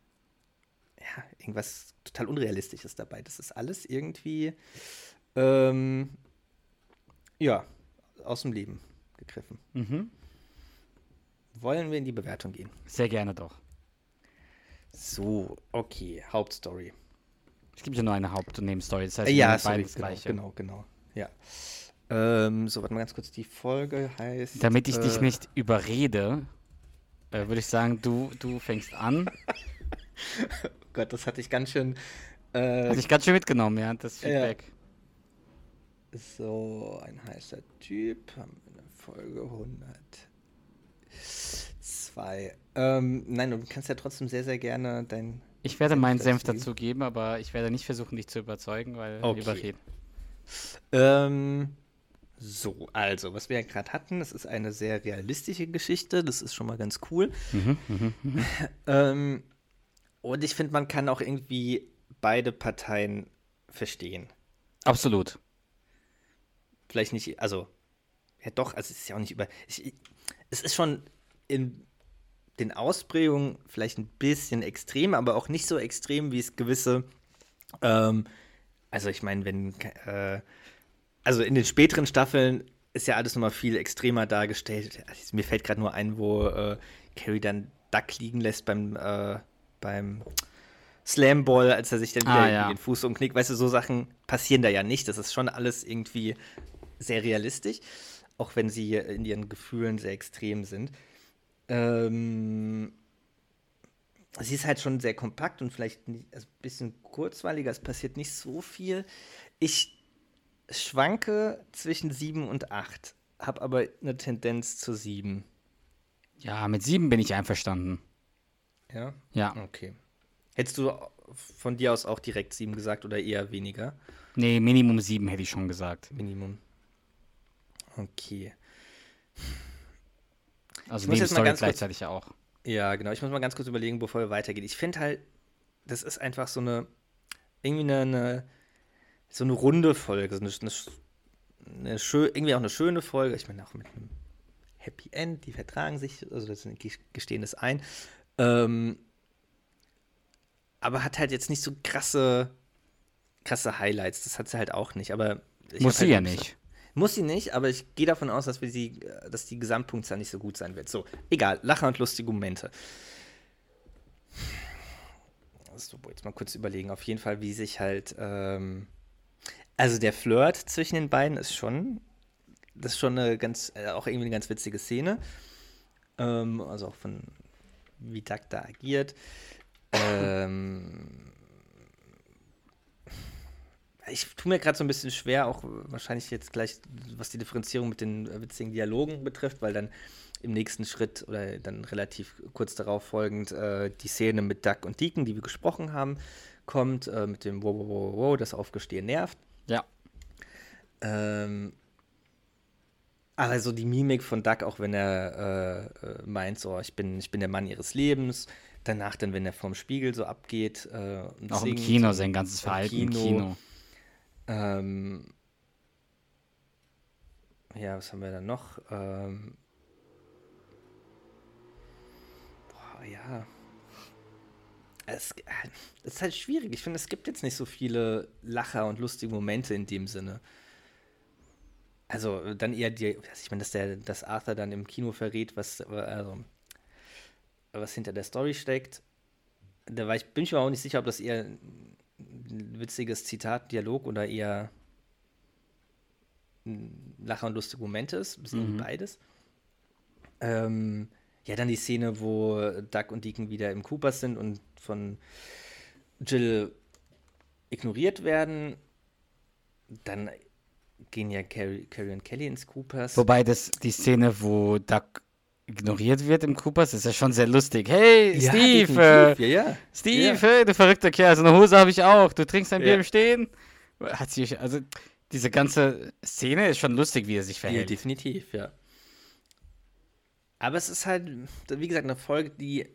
ja, irgendwas total Unrealistisches dabei. Das ist alles irgendwie, ähm, ja, aus dem Leben gegriffen. Mhm. Wollen wir in die Bewertung gehen? Sehr gerne doch. So, okay, Hauptstory. Es gibt ja nur eine Haupt- und Nebenstory. Das heißt, Äh, ja, sorry, beides genau, Gleiche. genau, genau, ja. Ähm, so, warte mal ganz kurz. Die Folge heißt. Damit ich dich äh, nicht überrede, äh, würde ich sagen, du, du fängst an. Oh Gott, das hatte ich ganz schön. Äh, Hatte ich ganz schön mitgenommen, ja, das Feedback. So, ein heißer Typ. Haben wir eine Folge 102. Ähm, nein, du kannst ja trotzdem sehr, sehr gerne dein. Ich werde meinen Senf dazu dazu geben, aber ich werde nicht versuchen, dich zu überzeugen, weil Okay. überreden. Ähm, so, also, was wir ja gerade hatten, das ist eine sehr realistische Geschichte. Das ist schon mal ganz cool. Mhm, mhm, mhm. Ähm, und ich finde, man kann auch irgendwie beide Parteien verstehen. Absolut. Vielleicht nicht, also, ja doch, also es ist ja auch nicht über. Ich, es ist schon in den Ausprägungen vielleicht ein bisschen extrem, aber auch nicht so extrem, wie es gewisse, ähm, also ich meine, wenn, äh, also in den späteren Staffeln ist ja alles nochmal viel extremer dargestellt. Also, mir fällt gerade nur ein, wo äh, Carrie dann Duck liegen lässt beim, äh, beim Slamball, als er sich dann wieder Ah, ja. den Fuß umknickt. Weißt du, so Sachen passieren da ja nicht. Das ist schon alles irgendwie sehr realistisch, auch wenn sie in ihren Gefühlen sehr extrem sind. Ähm, sie ist halt schon sehr kompakt und vielleicht also ein bisschen kurzweiliger. Es passiert nicht so viel. Ich schwanke zwischen 7 und 8, habe aber eine Tendenz zu 7. Ja, mit sieben bin ich einverstanden. Ja? Ja. Okay. Hättest du von dir aus auch direkt 7 gesagt oder eher weniger? Nee, Minimum sieben hätte ich schon gesagt. Minimum. Okay. Also Ich muss jetzt mal Nebenstory kurz- gleichzeitig ja auch. Ja, genau. Ich muss mal ganz kurz überlegen, bevor wir weitergehen. Ich finde halt, das ist einfach so eine, irgendwie eine, eine so eine runde Folge, so eine, eine, eine schö irgendwie auch eine schöne Folge. Ich meine auch mit einem Happy End, die vertragen sich, also das gestehen das ein. Ähm, aber hat halt jetzt nicht so krasse, krasse Highlights. Das hat sie halt auch nicht. Aber ich Muss sie halt ja nicht. Muss sie nicht, aber ich gehe davon aus, dass wir sie, äh, dass die Gesamtpunktzahl nicht so gut sein wird. So, egal, Lacher und lustige Momente. So, jetzt mal kurz überlegen. Auf jeden Fall, wie sich halt, ähm, also der Flirt zwischen den beiden ist schon, das ist schon eine ganz, äh, auch irgendwie eine ganz witzige Szene. Ähm, also auch von, wie Duck da agiert. ähm, ich tue mir gerade so ein bisschen schwer, auch wahrscheinlich jetzt gleich, was die Differenzierung mit den äh, witzigen Dialogen betrifft, weil dann im nächsten Schritt oder dann relativ kurz darauf folgend äh, die Szene mit Duck und Deacon, die wir gesprochen haben, kommt, äh, mit dem Wow, wow, wow, wow, das Aufgestehen nervt. Ja. Ähm, aber so die Mimik von Duck, auch wenn er äh, äh, meint, so, ich bin, ich bin der Mann ihres Lebens. Danach dann, wenn er vorm Spiegel so abgeht. Äh, und Auch im Kino, sein ganzes Verhalten im Kino. Kino. Ähm, ja, was haben wir da noch? Ähm, boah, ja. Es, äh, es ist halt schwierig. Ich finde, es gibt jetzt nicht so viele Lacher und lustige Momente in dem Sinne. Also dann eher die, ich meine, dass dass Arthur dann im Kino verrät, was, also, was hinter der Story steckt. Da war ich, bin ich mir auch nicht sicher, ob das eher witziges Zitat, Dialog oder eher Lacher und lustige Momente ist, ein bisschen beides. Ähm, ja, dann die Szene, wo Duck und Deacon wieder im Coopers sind und von Jill ignoriert werden. Dann gehen ja Carrie, Carrie und Kelly ins Coopers. Wobei das die Szene, wo Duck ignoriert wird im Coopers, ist ja schon sehr lustig. Hey, Ja, Steve, äh, ja, ja. Steve, Ja. hey, du verrückter Kerl, so eine Hose habe ich auch. Du trinkst ein Bier Ja. im Stehen? Hat sich, also diese ganze Szene ist schon lustig, wie er sich Ja, verhält. definitiv, ja. Aber es ist halt, wie gesagt, eine Folge, die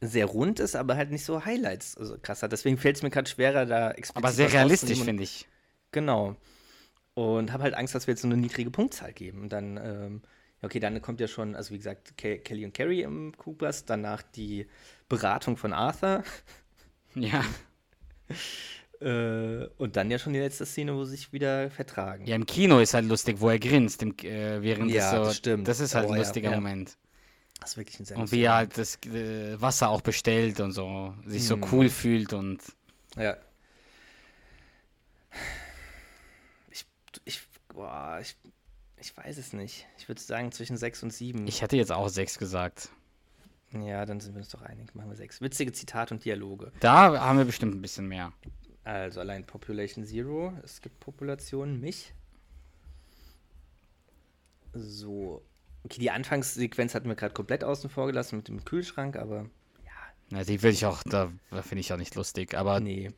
sehr rund ist, aber halt nicht so Highlights also krass hat. Deswegen fällt es mir gerade schwerer, da explizit Aber sehr realistisch, finde ich. Genau. Und habe halt Angst, dass wir jetzt so eine niedrige Punktzahl geben. Und dann, ähm, ja, okay, dann kommt ja schon, also wie gesagt, Ke Kelly und Carrie im Coopers, danach die Beratung von Arthur. Ja. Äh, und dann ja schon die letzte Szene, wo sie sich wieder vertragen. ja, im Kino ist halt lustig, wo er grinst, im, äh, während Ja, so. das stimmt. Das ist halt Oh, ein lustiger ja. Moment. Das ist wirklich ein sehr Und wie er halt das äh, Wasser auch bestellt und so, sich so Mhm. cool fühlt und. Ja. Ich, ich, boah, ich, ich weiß es nicht. Ich würde sagen zwischen 6 und 7. Ich hätte jetzt auch sechs gesagt. ja, dann sind wir uns doch einig. Machen wir 6. Witzige Zitate und Dialoge. Da haben wir bestimmt ein bisschen mehr. Also allein Population Zero. Es gibt Population mich. So. Okay, die Anfangssequenz hatten wir gerade komplett außen vor gelassen mit dem Kühlschrank, aber Na, die will ich auch, da finde ich auch nicht lustig. Aber nee.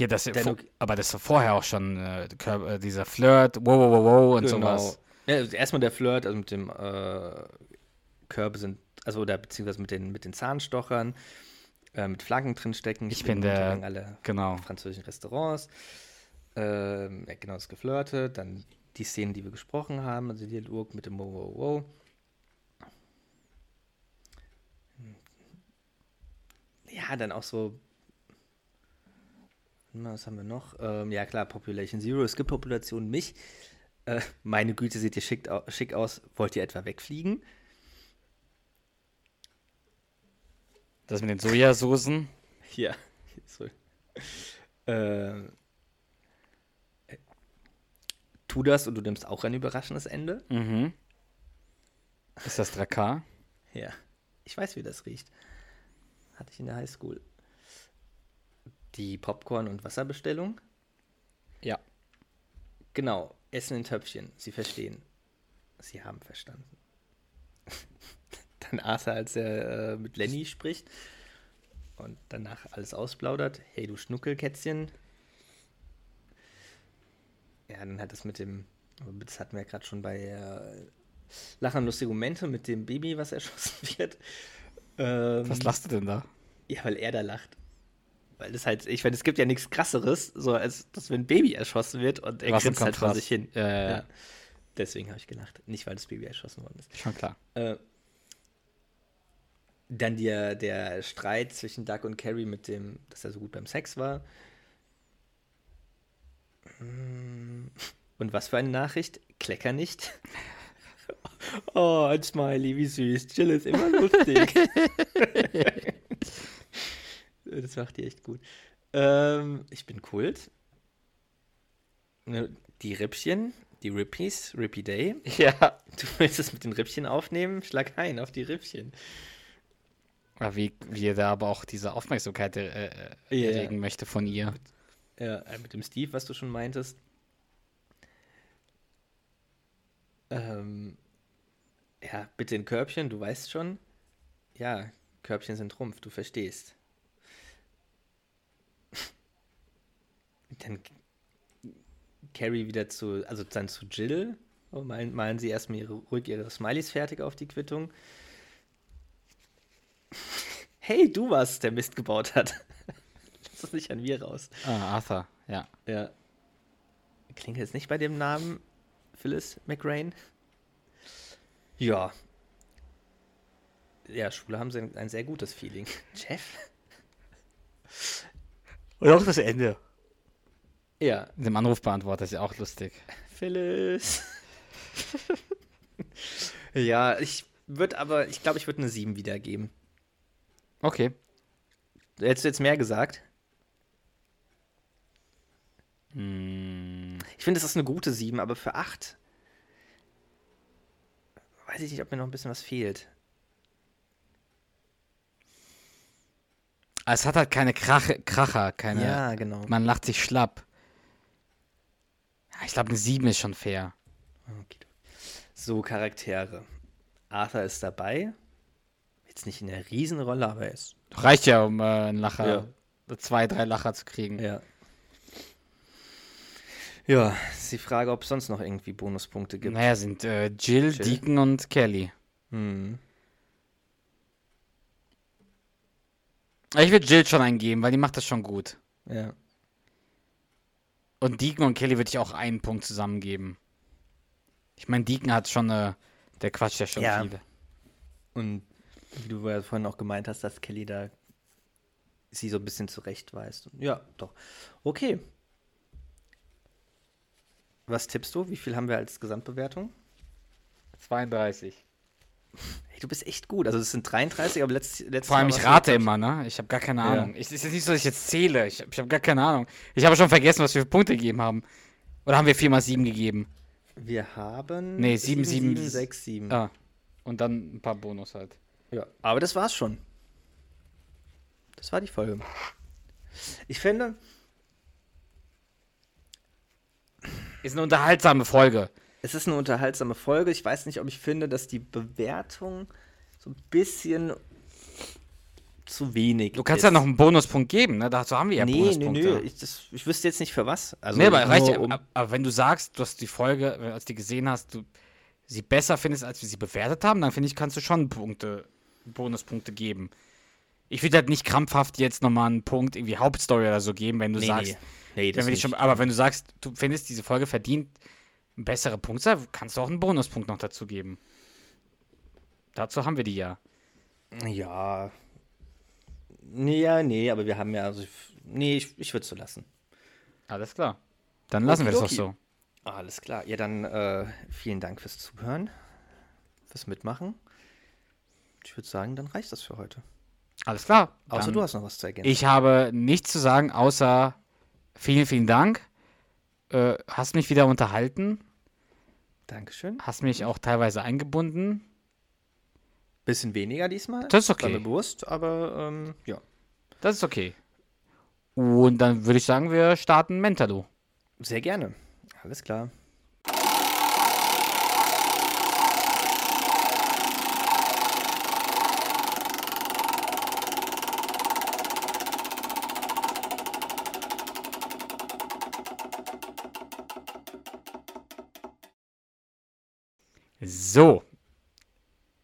Ja, das, vor, aber das war vorher auch schon äh, äh, dieser Flirt, wow, wow, wow, wow und sowas. Ja, also erstmal der Flirt, also mit dem äh, Körbe sind, also oder beziehungsweise mit den, mit den Zahnstochern, äh, mit Flaggen drin stecken. Ich bin der- alle Genau. französischen Restaurants. Ja, genau, das Geflirte. Dann die Szenen, die wir gesprochen haben, also Dialog mit dem Wow, wow, wow. Ja, dann auch so. Na, Was haben wir noch? Ähm, ja, klar, Population Zero. Es gibt Population mich. Äh, meine Güte, seht ihr schick, au schick aus. Wollt ihr etwa wegfliegen? Das mit den Sojasoßen. Ja. So. Ähm, äh, tu das und du nimmst auch ein überraschendes Ende. Mhm. Ist das Drakar? Ja. Ich weiß, wie das riecht. Hatte ich in der Highschool. Die Popcorn- und Wasserbestellung. Ja. Genau. Essen in Töpfchen. Sie verstehen. Sie haben verstanden. Dann Arthur, als er äh, mit Lenny spricht und danach alles ausplaudert. Hey, du Schnuckelkätzchen. Ja, dann hat das mit dem, das hatten wir ja gerade schon bei äh, Lachen lustige Momente mit dem Baby, was erschossen wird. Ähm, Was lachst du denn da? ja, weil er da lacht. Weil das halt, ich meine, es gibt ja nichts krasseres, so als dass wenn ein Baby erschossen wird und er grinst halt vor sich hin. Ja, ja. Deswegen habe ich gelacht. Nicht, weil das Baby erschossen worden ist. Schon klar. Äh, dann der, der Streit zwischen Doug und Carrie mit dem, dass er so gut beim Sex war. Und was für eine Nachricht? Klecker nicht. Oh, ein Smiley, wie süß. Jill ist immer lustig. das macht die echt gut. Ähm, ich bin Kult. Ne, Die Rippchen, die Rippies, Rippy Day. Ja. Du willst es mit den Rippchen aufnehmen? Schlag ein auf die Rippchen. Wie, wie er da aber auch diese Aufmerksamkeit äh, äh, Ja. erregen möchte von ihr. Ja, äh, mit dem Steve, was du schon meintest. Ähm, ja, bitte ein Körbchen, du weißt schon. Ja, Körbchen sind Trumpf, du verstehst. Dann Carrie wieder zu, also dann zu Jill. Oh, malen, malen sie erstmal ihre, ruhig ihre Smileys fertig auf die Quittung. Hey, du warst, der Mist gebaut hat. Lass es nicht an mir raus. Ah, Arthur, ja. Ja. Klingt jetzt nicht bei dem Namen Phyllis McRain. Ja. Ja, Schule haben sie ein, ein sehr gutes Feeling. Jeff? Und auch das Ende. Ja. Dem Anrufbeantworter ist ja auch lustig. Phyllis. ja, ich würde aber, ich glaube, ich würde eine 7 wiedergeben. Okay. Hättest du jetzt mehr gesagt? Hm, Ich finde, das ist eine gute 7, aber für 8 weiß ich nicht, ob mir noch ein bisschen was fehlt. Es hat halt keine Krache, Kracher, keine. Ja, genau. Man lacht sich schlapp. Ja, ich glaube, eine 7 ist schon fair. Okay. So, Charaktere. Arthur ist dabei. Jetzt nicht in der Riesenrolle, aber er ist. Reicht ja, um äh, einen Lacher, zwei, drei Lacher zu kriegen. Ja. Ja, ist die Frage, ob es sonst noch irgendwie Bonuspunkte gibt. Naja, sind äh, Jill, Jill. Deacon und Kelly. Hm. Ich würde Jill schon eingeben, weil die macht das schon gut. Ja. Und Deacon und Kelly würde ich auch einen Punkt zusammengeben. Ich meine, Deacon hat schon eine. Der quatscht ja schon Ja. viele. Und wie du ja vorhin auch gemeint hast, dass Kelly da sie so ein bisschen zurechtweist. Ja, doch. Okay. Was tippst du? Wie viel haben wir als Gesamtbewertung? 32. Hey, du bist echt gut. Also es sind 33, aber letztes, letztes Vor allem, Mal ich rate immer, ne? Ich habe gar keine Ja. Ahnung. Ich, es ist jetzt nicht so, dass ich jetzt zähle. Ich, ich habe gar keine Ahnung. Ich habe schon vergessen, was wir für Punkte gegeben haben. Oder haben wir 4 mal 7 gegeben? Wir haben. Nee, sieben, sieben, 7, 6, 7. Ah. Und dann ein paar Bonus halt. Ja, aber das war's schon. Das war die Folge. Ich finde, Ist eine unterhaltsame Folge. Es ist eine unterhaltsame Folge. Ich weiß nicht, ob ich finde, dass die Bewertung so ein bisschen zu wenig Du kannst ist. ja noch einen Bonuspunkt geben, ne? Dazu haben wir ja nee, nee, Bonuspunkte. nö. Ich, das, ich wüsste jetzt nicht für was. Also nee, aber, reicht ja, um- aber- wenn du sagst, du hast die Folge, als du die gesehen hast, du sie besser findest, als wir sie bewertet haben, dann finde ich, kannst du schon Punkte, Bonuspunkte geben. Ich würde halt nicht krampfhaft jetzt nochmal einen Punkt, irgendwie Hauptstory oder so geben, wenn du nee, sagst, nee. Nee, das wenn schon, aber wenn du sagst, du findest, diese Folge verdient bessere Punktzahl, kannst du auch einen Bonuspunkt noch dazu geben. Dazu haben wir die ja. Ja. Nee, ja, nee, aber wir haben ja. Also, nee, ich, ich würde es so lassen. Alles klar. Dann lassen wir das doch so. Alles klar. Ja, dann äh, vielen Dank fürs Zuhören, fürs Mitmachen. Ich würde sagen, dann reicht das für heute. Alles klar. Außer du hast noch was zu ergänzen. Ich habe nichts zu sagen, außer vielen, vielen Dank. Äh, hast mich wieder unterhalten, Dankeschön. hast mich auch teilweise eingebunden. Bisschen weniger diesmal. Das ist okay. War mir bewusst, aber ähm, ja. Das ist okay. Und dann würde ich sagen, wir starten Mentalo. Sehr gerne. Alles klar. So.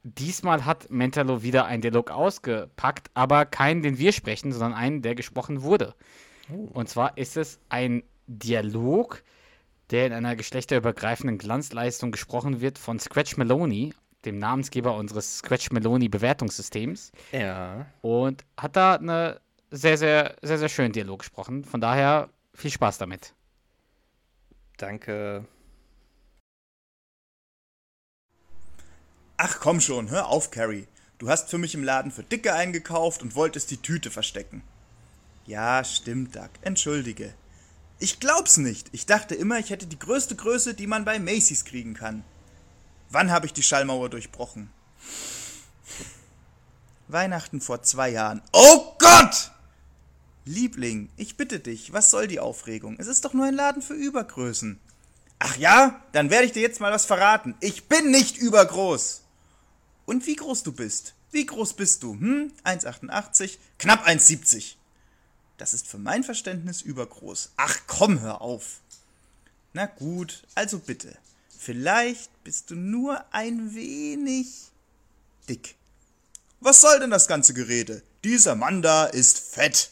Diesmal hat Mentalo wieder einen Dialog ausgepackt, aber keinen, den wir sprechen, sondern einen, der gesprochen wurde. Und zwar ist es ein Dialog, der in einer geschlechterübergreifenden Glanzleistung gesprochen wird von Scratch Maloney, dem Namensgeber unseres Scratch Maloney Bewertungssystems. Ja. Und hat da eine sehr, sehr, sehr, sehr schönen Dialog gesprochen. Von daher viel Spaß damit. Danke. Ach komm schon, hör auf, Carrie. Du hast für mich im Laden für Dicke eingekauft und wolltest die Tüte verstecken. Ja, stimmt, Doug. Entschuldige. Ich glaub's nicht. Ich dachte immer, ich hätte die größte Größe, die man bei Macy's kriegen kann. Wann habe ich die Schallmauer durchbrochen? Weihnachten vor zwei Jahren. Oh Gott! Liebling, ich bitte dich, was soll die Aufregung? Es ist doch nur ein Laden für Übergrößen. Ach ja? Dann werde ich dir jetzt mal was verraten. Ich bin nicht übergroß. Und wie groß du bist? Wie groß bist du? Hm? 1,88? Knapp 1,70. Das ist für mein Verständnis übergroß. Ach komm, hör auf. Na gut, also bitte. Vielleicht bist du nur ein wenig dick. Was soll denn das ganze Gerede? Dieser Mann da ist fett.